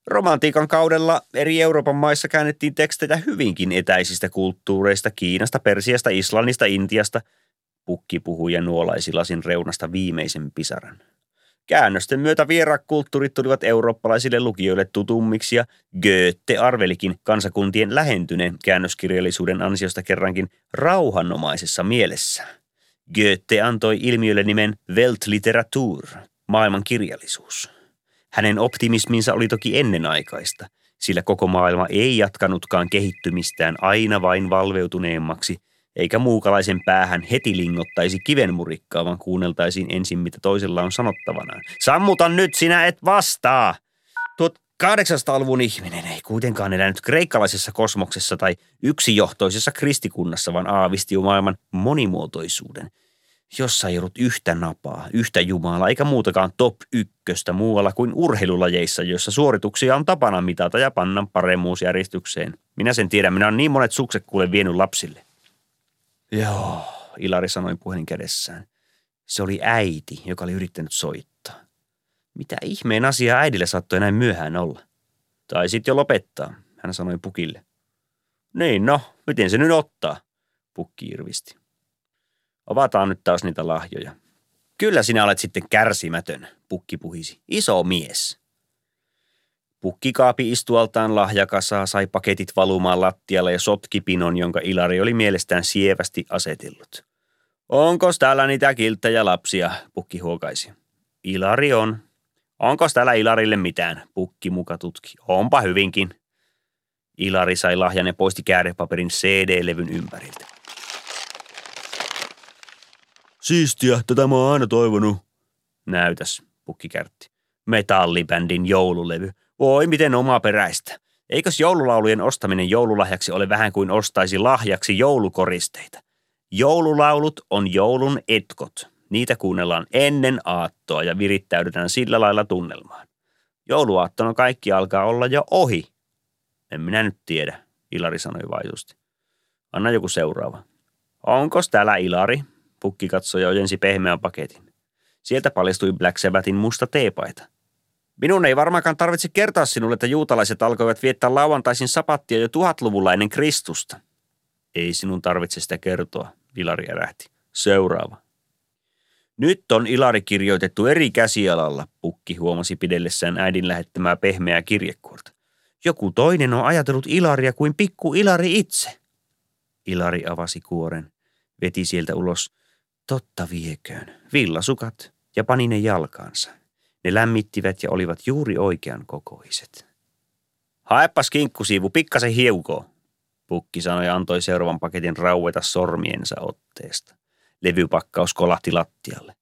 Romantiikan kaudella eri Euroopan maissa käännettiin tekstejä hyvinkin etäisistä kulttuureista, Kiinasta, Persiasta, Islannista, Intiasta. Pukki puhui ja nuolaisi lasin reunasta viimeisen pisaran. Käännösten myötä vierakulttuurit tulivat eurooppalaisille lukijoille tutummiksi ja Goethe arvelikin kansakuntien lähentyneen käännöskirjallisuuden ansiosta kerrankin rauhanomaisessa mielessä. Goethe antoi ilmiölle nimen Weltliteratur, maailman kirjallisuus. Hänen optimisminsa oli toki ennenaikaista, sillä koko maailma ei jatkanutkaan kehittymistään aina vain valveutuneemmaksi, eikä muukalaisen päähän heti lingottaisi kivenmurikkaa, vaan kuunneltaisiin ensin, mitä toisella on sanottavanaan. Sammuta nyt, sinä et vastaa! Tuot 800-luvun ihminen ei kuitenkaan elänyt kreikkalaisessa kosmoksessa tai yksijohtoisessa kristikunnassa, vaan aavisti maailman monimuotoisuuden – jossa ei ollut yhtä napaa, yhtä jumalaa eikä muutakaan top ykköstä muualla kuin urheilulajeissa, joissa suorituksia on tapana mitata ja panna paremmuusjärjestykseen. Minä sen tiedän, minä on niin monet sukset kuule vienyt lapsille. Joo, Ilari sanoi puhelin kädessään. Se oli äiti, joka oli yrittänyt soittaa. Mitä ihmeen asiaa äidille saattoi näin myöhään olla? Tai sitten jo lopettaa, hän sanoi pukille. Niin no, miten se nyt ottaa? Pukki irvisti. Avataan nyt taas niitä lahjoja. Kyllä sinä olet sitten kärsimätön, pukki puhisi. Iso mies. Pukkikaapi istualtaan lahjakasaa sai paketit valumaan lattialle ja sotki pinon, jonka Ilari oli mielestään sievästi asetellut. Onko täällä niitä kilttejä lapsia, pukki huokaisi. Ilari on. Onko täällä Ilarille mitään, pukki muka tutki. Onpa hyvinkin. Ilari sai lahjan ja poisti käärepaperin CD-levyn ympäriltä. Siistiä, tätä mä oon aina toivonut. Näytäs, pukki kärtti. Metallibändin joululevy. Voi miten omaperäistä. Eikös joululaulujen ostaminen joululahjaksi ole vähän kuin ostaisi lahjaksi joulukoristeita? Joululaulut on joulun etkot. Niitä kuunnellaan ennen aattoa ja virittäydytään sillä lailla tunnelmaan. Jouluaattona kaikki alkaa olla jo ohi. En minä nyt tiedä, Ilari sanoi vaisusti. Anna joku seuraava. Onko täällä Ilari? Pukki katsoi ja ojensi pehmeän paketin. Sieltä paljastui Black Sabbathin musta teepaita. Minun ei varmaankaan tarvitse kertoa sinulle, että juutalaiset alkoivat viettää lauantaisin sapattia jo tuhatluvulla ennen Kristusta. Ei sinun tarvitse sitä kertoa, Ilari ärähti. Seuraava. Nyt on Ilari kirjoitettu eri käsialalla, Pukki huomasi pidellessään äidin lähettämää pehmeää kirjekuorta. Joku toinen on ajatellut Ilaria kuin pikku Ilari itse. Ilari avasi kuoren, veti sieltä ulos Totta vieköön. Villasukat ja pani ne jalkaansa. Ne lämmittivät ja olivat juuri oikean kokoiset. Haepas kinkkusiivu, pikkasen hiukoo, Pukki sanoi ja antoi seuraavan paketin raueta sormiensa otteesta. Levypakkaus kolahti lattialle.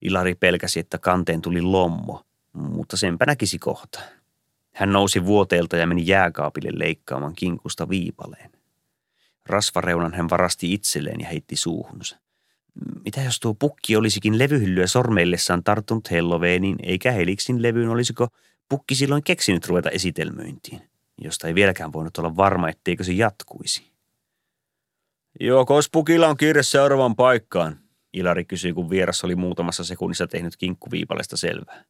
Ilari pelkäsi, että kanteen tuli lommo, mutta senpä näkisi kohta. Hän nousi vuoteelta ja meni jääkaapille leikkaamaan kinkusta viipaleen. Rasvareunan hän varasti itselleen ja heitti suuhunsa. Mitä jos tuo pukki olisikin levyhyllyä sormeillessaan tarttunut Halloweeniin, eikä Heliksin levyyn olisiko pukki silloin keksinyt ruveta esitelmöintiin, josta ei vieläkään voinut olla varma, etteikö se jatkuisi. Joo, kos pukilla on kiire seuraavaan paikkaan, Ilari kysyi, kun vieras oli muutamassa sekunnissa tehnyt kinkkuviipalesta selvää.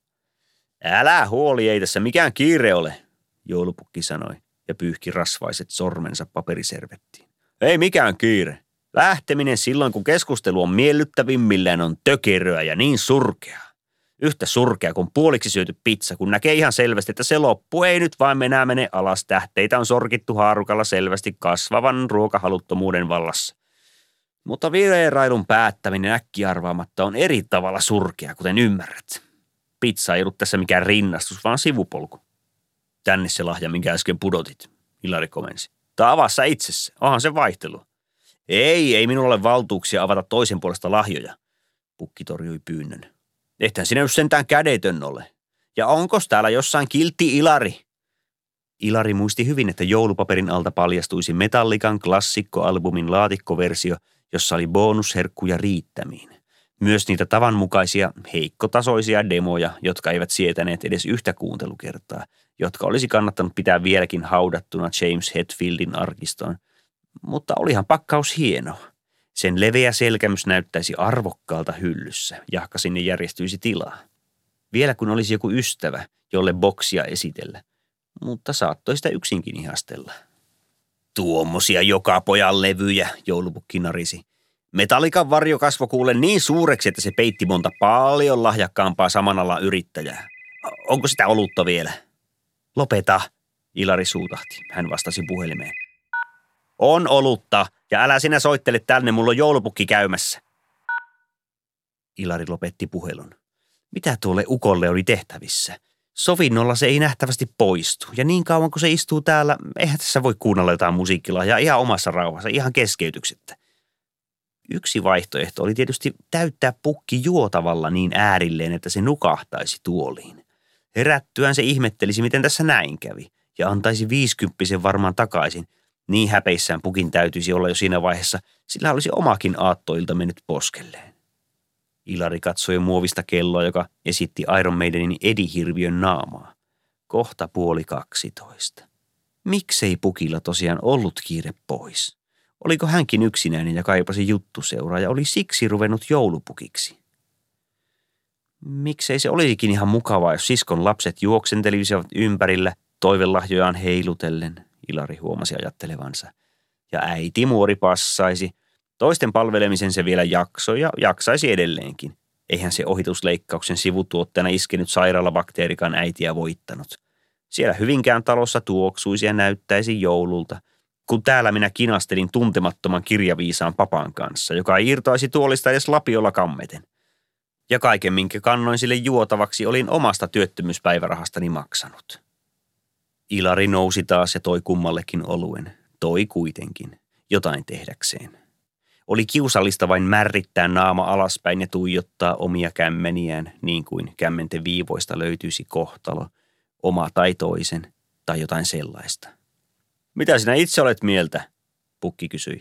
Älä huoli, ei tässä mikään kiire ole, joulupukki sanoi ja pyyhki rasvaiset sormensa paperiservettiin. Ei mikään kiire. Lähteminen silloin, kun keskustelu on miellyttävimmillään, on tökeröä ja niin surkea. Yhtä surkea kuin puoliksi syöty pizza, kun näkee ihan selvästi, että se loppu ei nyt vain enää mene alas. Tähteitä on sorkittu haarukalla selvästi kasvavan ruokahaluttomuuden vallassa. Mutta vierailun päättäminen äkkiarvaamatta on eri tavalla surkea, kuten ymmärrät. Pizza ei ollut tässä mikään rinnastus, vaan sivupolku. Tänne se lahja, minkä äsken pudotit, Ilari komensi. Tai avaa sä itsessä. Onhan se vaihtelu. Ei, ei minulla ole valtuuksia avata toisen puolesta lahjoja. Pukki torjui pyynnön. Ehtään sinä nyt sentään kädetön ole. Ja onko täällä jossain kiltti Ilari? Ilari muisti hyvin, että joulupaperin alta paljastuisi Metallikan klassikkoalbumin laatikkoversio, jossa oli bonusherkkuja riittämiin. Myös niitä tavanmukaisia, heikkotasoisia demoja, jotka eivät sietäneet edes yhtä kuuntelukertaa, jotka olisi kannattanut pitää vieläkin haudattuna James Hetfieldin arkistoon. Mutta olihan pakkaus hieno. Sen leveä selkämys näyttäisi arvokkaalta hyllyssä, jahka sinne järjestyisi tilaa. Vielä kun olisi joku ystävä, jolle boksia esitellä, mutta saattoi sitä yksinkin ihastella. Tuommoisia joka pojan levyjä, joulupukki narisi. Metallikan varjo kasvo kuule niin suureksi, että se peitti monta paljon lahjakkaampaa saman alan yrittäjää. Onko sitä olutta vielä? Lopeta, Ilari suutahti. Hän vastasi puhelimeen. On olutta, ja älä sinä soittele tänne, mulla on joulupukki käymässä. Ilari lopetti puhelun. Mitä tuolle ukolle oli tehtävissä? Sovinnolla se ei nähtävästi poistu, ja niin kauan kuin se istuu täällä, eihän tässä voi kuunnella jotain musiikkilahjaa ihan omassa rauhassa, ihan keskeytyksettä. Yksi vaihtoehto oli tietysti täyttää pukki juotavalla niin äärilleen, että se nukahtaisi tuoliin. Herättyään se ihmettelisi, miten tässä näin kävi, ja antaisi viisikymppisen varmaan takaisin. Niin häpeissään pukin täytyisi olla jo siinä vaiheessa, sillä olisi omakin aattoilta mennyt poskelleen. Ilari katsoi muovista kelloa, joka esitti Iron Maidenin Edihirviön naamaa. Kohta puoli kaksitoista. Miksei pukilla tosiaan ollut kiire pois? Oliko hänkin yksinäinen ja kaipasi juttuseuraa ja oli siksi ruvennut joulupukiksi? Miksei se olisikin ihan mukavaa, jos siskon lapset juoksentelisivat ympärillä toivelahjojaan heilutellen, Ilari huomasi ajattelevansa. Ja äiti muori passaisi. Toisten palvelemisen se vielä jaksoi ja jaksaisi edelleenkin. Eihän se ohitusleikkauksen sivutuotteena iskenyt sairaalabakteerikan äitiä voittanut. Siellä Hyvinkään talossa tuoksuisi ja näyttäisi joululta – kun täällä minä kinastelin tuntemattoman kirjaviisaan papan kanssa, joka ei irtoaisi tuolista edes lapiolla kammeten. Ja kaiken, minkä kannoin sille juotavaksi, olin omasta työttömyyspäivärahastani maksanut. Ilari nousi taas ja toi kummallekin oluen. Toi kuitenkin, jotain tehdäkseen. Oli kiusallista vain märrittää naama alaspäin ja tuijottaa omia kämmeniään, niin kuin kämmenten viivoista löytyisi kohtalo, oma tai toisen, tai jotain sellaista. Mitä sinä itse olet mieltä? Pukki kysyi.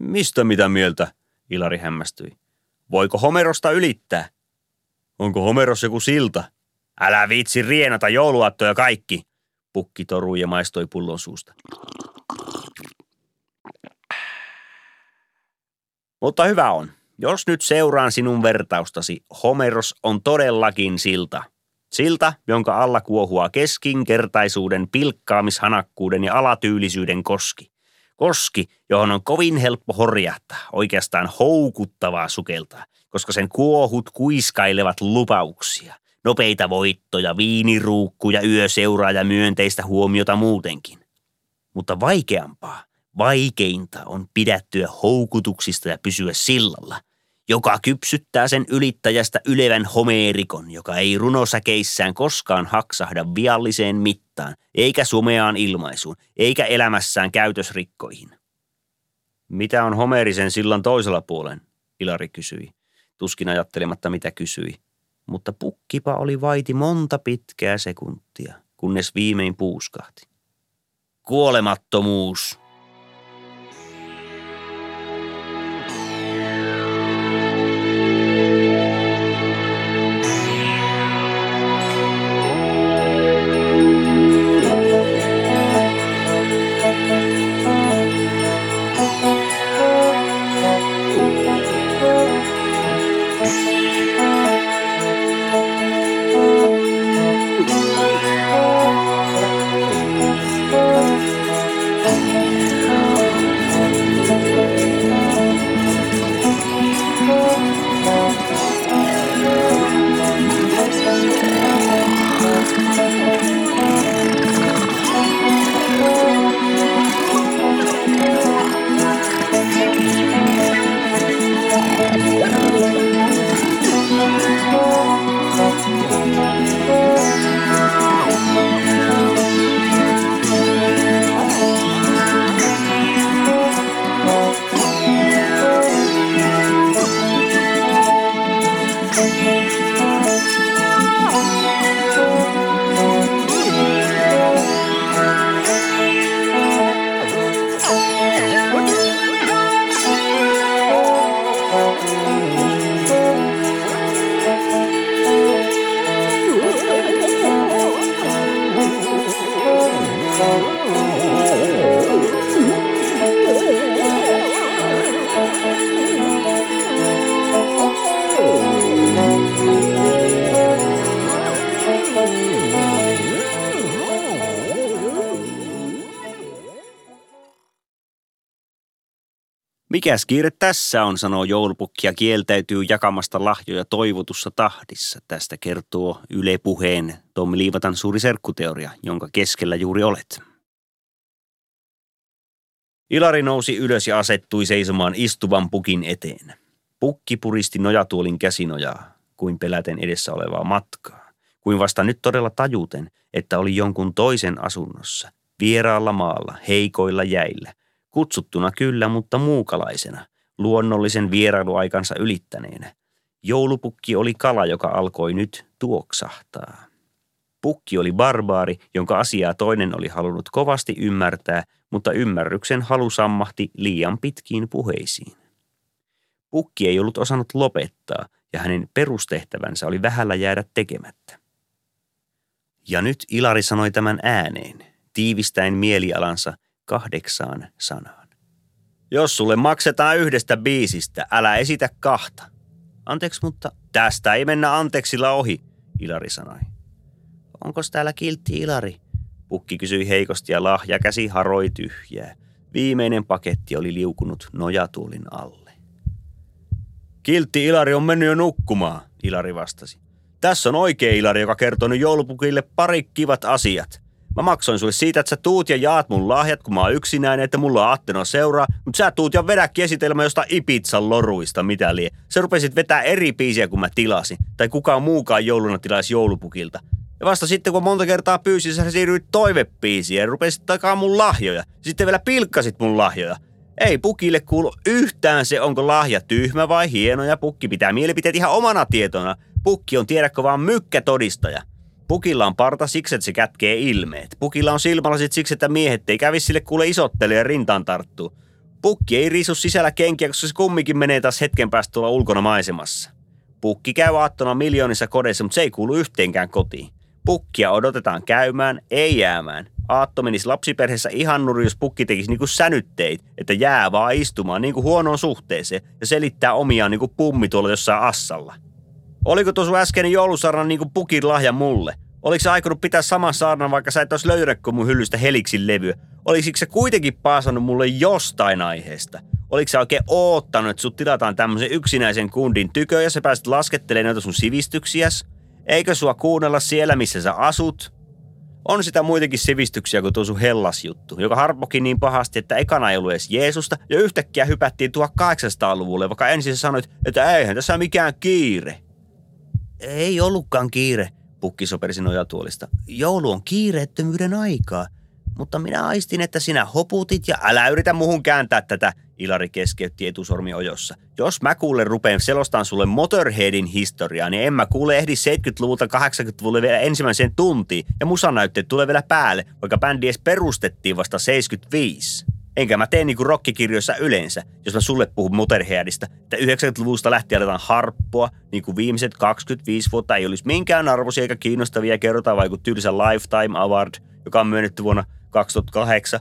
Mistä mitä mieltä? Ilari hämmästyi. Voiko Homerosta ylittää? Onko Homeros joku silta? Älä viitsi rienata jouluaattoja kaikki, pukki torui ja maistoi pullon suusta. Mutta hyvä on. Jos nyt seuraan sinun vertaustasi, Homeros on todellakin silta – Silta, jonka alla kuohua keskinkertaisuuden, pilkkaamishanakkuuden ja alatyylisyyden koski. Koski, johon on kovin helppo horjahtaa, oikeastaan houkuttavaa sukeltaa, koska sen kuohut kuiskailevat lupauksia. Nopeita voittoja, viiniruukkuja, yöseuraa ja myönteistä huomiota muutenkin. Mutta vaikeampaa, vaikeinta on pidättyä houkutuksista ja pysyä sillalla – joka kypsyttää sen ylittäjästä ylevän homeerikon, joka ei runosäkeissään koskaan haksahda vialliseen mittaan, eikä sumeaan ilmaisuun, eikä elämässään käytösrikkoihin. Mitä on Homerisen sillan toisella puolen? Ilari kysyi, tuskin ajattelematta mitä kysyi. Mutta pukkipa oli vaiti monta pitkää sekuntia, kunnes viimein puuskahti. Kuolemattomuus, Mikäs kiire tässä on, sanoo joulupukki ja kieltäytyy jakamasta lahjoja toivotussa tahdissa. Tästä kertoo Yle Puheen Tommi Liivatan suuri serkkuteoria, jonka keskellä juuri olet. Ilari nousi ylös ja asettui seisomaan istuvan pukin eteen. Pukki puristi nojatuolin käsinojaa, kuin peläten edessä olevaa matkaa, kuin vasta nyt todella tajuten, että oli jonkun toisen asunnossa, vieraalla maalla, heikoilla jäillä, kutsuttuna kyllä, mutta muukalaisena, luonnollisen vierailuaikansa ylittäneenä. Joulupukki oli kala, joka alkoi nyt tuoksahtaa. Pukki oli barbaari, jonka asiaa toinen oli halunnut kovasti ymmärtää, mutta ymmärryksen halu sammahti liian pitkiin puheisiin. Pukki ei ollut osannut lopettaa, ja hänen perustehtävänsä oli vähällä jäädä tekemättä. Ja nyt Ilari sanoi tämän ääneen, tiivistäen mielialansa kahdeksaan sanaan. Jos sulle maksetaan yhdestä biisistä, älä esitä kahta. Anteeksi, mutta tästä ei mennä anteeksilla ohi, Ilari sanoi. Onko täällä kiltti Ilari? Pukki kysyi heikosti ja lahja käsi haroi tyhjää. Viimeinen paketti oli liukunut nojatuulin alle. Kiltti Ilari on mennyt jo nukkumaan, Ilari vastasi. Tässä on oikea Ilari, joka kertoo nyt joulupukille pari kivat asiat. Mä maksoin sulle siitä, että sä tuut ja jaat mun lahjat, kun mä oon yksinäinen, että mulla on Attena seuraa, mutta sä tuut ja vedäkin esitelmä josta Ipitsan loruista, mitä lie. Sä rupesit vetää eri biisiä, kun mä tilasin, tai kukaan muukaan jouluna tilaisi joulupukilta. Ja vasta sitten, kun monta kertaa pyysin, sä siirryit toivepiisiin ja rupesit takaa mun lahjoja. Sitten vielä pilkkasit mun lahjoja. Ei pukille kuulu yhtään se, onko lahja tyhmä vai hieno, ja pukki pitää mielipiteet ihan omana tietona. Pukki on tiedäkö vaan mykkätodistaja. Pukilla on parta siksi, että se kätkee ilmeet. Pukilla on silmälasit siksi, että miehet ei kävi sille kuule isottele ja rintaan tarttuu. Pukki ei riisu sisällä kenkiä, koska se kumminkin menee taas hetken päästä tuolla ulkona maisemassa. Pukki käy aattona miljoonissa kodeissa, mutta se ei kuulu yhteenkään kotiin. Pukkia odotetaan käymään, ei jäämään. Aatto menisi lapsiperheessä ihan nuri, jos pukki tekisi niinku sänytteit, että jää vaan istumaan niinku huonoon suhteeseen ja selittää omiaan niinku pummi tuolla jossain assalla. Oliko tuo sun äskeinen joulusarna niinku pukin lahja mulle? Oliko se aikonut pitää saman saarnan, vaikka sä et olisi löydä mun hyllystä Heliksin levyä? Olisiko se kuitenkin paasannut mulle jostain aiheesta? Oliko se oikein oottanut, että sut tilataan tämmöisen yksinäisen kundin tykö ja sä pääset laskettelemaan noita sun sivistyksiäs? Eikö sua kuunnella siellä, missä sä asut? On sitä muitakin sivistyksiä kuin tuo sun Hellas-juttu, joka harpokin niin pahasti, että ekana ei ollut edes Jeesusta ja yhtäkkiä hypättiin 1800-luvulle, vaikka ensin sä sanoit, että eihän tässä mikään kiire. Ei ollutkaan kiire, pukki sopersi nojatuolista. Joulu on kiireettömyyden aikaa. Mutta minä aistin, että sinä hoputit ja älä yritä muhun kääntää tätä, Ilari keskeytti etusormi ojossa. Jos mä kuule rupeen selostaan sulle Motorheadin historiaa, niin en mä kuule ehdi 70-luvulta 80-luvulle vielä ensimmäiseen tuntiin ja musanäytteet tulee vielä päälle, vaikka bändi edes perustettiin vasta 75. Enkä mä tee niinku rockikirjoissa yleensä, jos mä sulle puhun Motorheadista, että 90-luvusta lähtien aletaan harppua, niin kuin viimeiset 25 vuotta ei olisi minkään arvoisia eikä kiinnostavia kerrotaan vaikka tylsä Lifetime Award, joka on myönnetty vuonna 2008.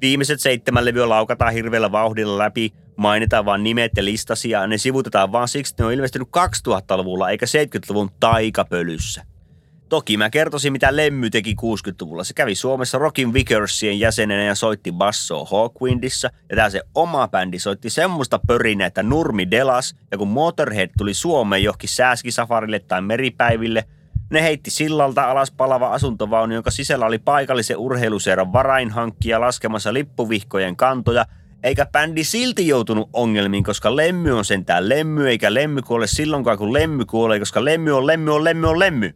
Viimeiset seitsemän levyä laukataan hirveällä vauhdilla läpi, mainitaan vain nimet ja listasia, ne sivutetaan vaan siksi, että ne on ilmestynyt 2000-luvulla eikä 70-luvun taikapölyssä. Toki mä kertoisin, mitä Lemmy teki 60-luvulla. Se kävi Suomessa Rockin Vickersien jäsenenä ja soitti bassoa Hawkwindissa. Ja tää se oma bändi soitti semmoista pörinä, että Nurmi delas. Ja kun Motorhead tuli Suomeen johonkin sääskisafarille tai meripäiville – ne heitti sillalta alas palava asuntovaunu, jonka sisällä oli paikallisen urheiluseuran varainhankkija laskemassa lippuvihkojen kantoja, eikä bändi silti joutunut ongelmiin, koska lemmy on sentään lemmy, eikä lemmy kuole silloinkaan, kun lemmy kuolee, koska lemmy on lemmy on lemmy on lemmy.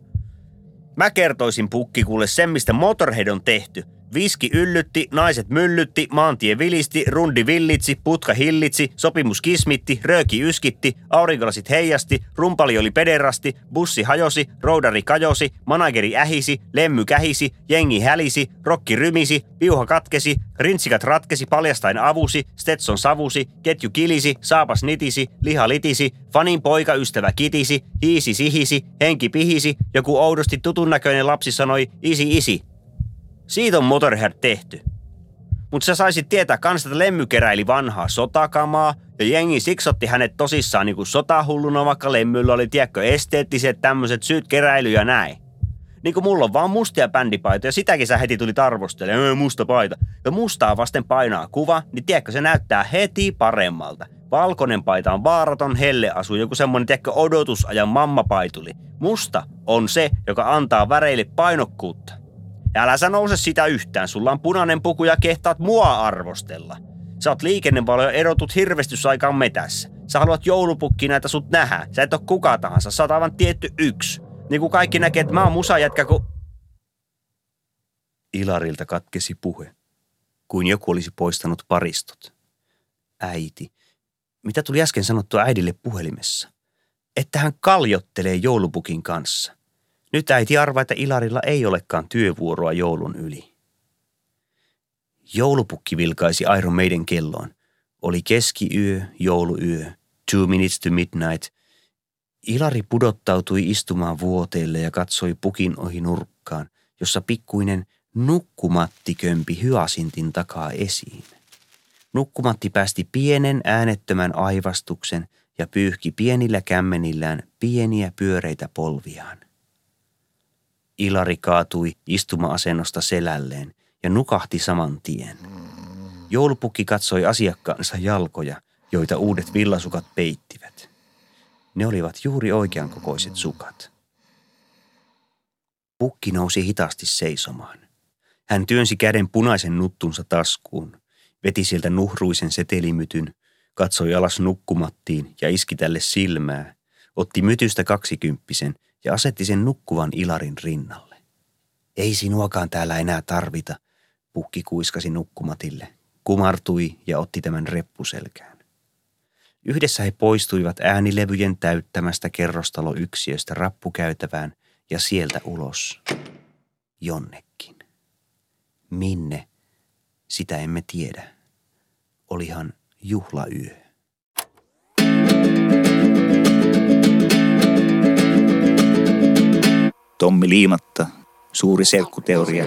Mä kertoisin pukki kuule sen, mistä Motorhead on tehty – Viski yllytti, naiset myllytti, maantie vilisti, rundi villitsi, putka hillitsi, sopimus kismitti, rööki yskitti, aurinkolasit heijasti, rumpali oli pederasti, bussi hajosi, roudari kajosi, manageri ähisi, lemmy kähisi, jengi hälisi, rokki rymisi, piuha katkesi, rintsikat ratkesi paljastain avusi, Stetson savusi, ketju kilisi, saapas nitisi, liha litisi, fanin poika ystävä kitisi, hiisi sihisi, henki pihisi, joku oudosti tutun näköinen lapsi sanoi isi isi, siitä on Motorhead tehty. Mutta sä saisit tietää kans, että Lemmy keräili vanhaa sotakamaa ja jengi siksotti hänet tosissaan niinku sotahulluna, vaikka Lemmyllä oli, tiedätkö, esteettiset tämmöiset syyt keräily ja näin. Niin kuin mulla on vaan mustia bändipaitoja, ja sitäkin sä heti tuli arvostelemaan, musta paita. Ja mustaa vasten painaa kuva, niin tiedätkö, se näyttää heti paremmalta. Valkoinen paita on vaaraton helleasu, joku semmonen, tiedätkö, odotusajan mammapaituli. Musta on se, joka antaa väreille painokkuutta. Älä sä nouse sitä yhtään, sulla on punainen puku ja kehtaat mua arvostella. Sä oot liikennevalo ja erotut hirvestysaikaan metässä. Sä haluat joulupukki näitä sut nähdä. Sä et oo kuka tahansa, sä oot aivan tietty yksi. Niin kuin kaikki näkee, että mä oon musajätkä, kun... Ilarilta katkesi puhe, kuin joku olisi poistanut paristot. Äiti. Mitä tuli äsken sanottua äidille puhelimessa? Että hän kaljottelee joulupukin kanssa. Nyt äiti arvaa, että Ilarilla ei olekaan työvuoroa joulun yli. Joulupukki vilkaisi Iron meidän kelloon. Oli keskiyö, jouluyö, two minutes to midnight. Ilari pudottautui istumaan vuoteelle ja katsoi pukin ohi nurkkaan, jossa pikkuinen nukkumatti kömpi hyasintin takaa esiin. Nukkumatti päästi pienen äänettömän aivastuksen ja pyyhki pienillä kämmenillään pieniä pyöreitä polviaan. Ilari kaatui istuma-asennosta selälleen ja nukahti saman tien. Joulupukki katsoi asiakkaansa jalkoja, joita uudet villasukat peittivät. Ne olivat juuri oikean kokoiset sukat. Pukki nousi hitaasti seisomaan. Hän työnsi käden punaisen nuttunsa taskuun, veti sieltä nuhruisen setelimytyn, katsoi alas nukkumattiin ja iski tälle silmää, otti mytystä kaksikymppisen ja asetti sen nukkuvan Ilarin rinnalle. Ei sinuakaan täällä enää tarvita, pukki kuiskasi nukkumatille, kumartui ja otti tämän reppuselkään. Yhdessä he poistuivat äänilevyjen täyttämästä kerrostaloyksiöstä rappukäytävään ja sieltä ulos. Jonnekin. Minne? Sitä emme tiedä. Olihan juhlayö. Tommi Liimatta, suuri serkkuteoria.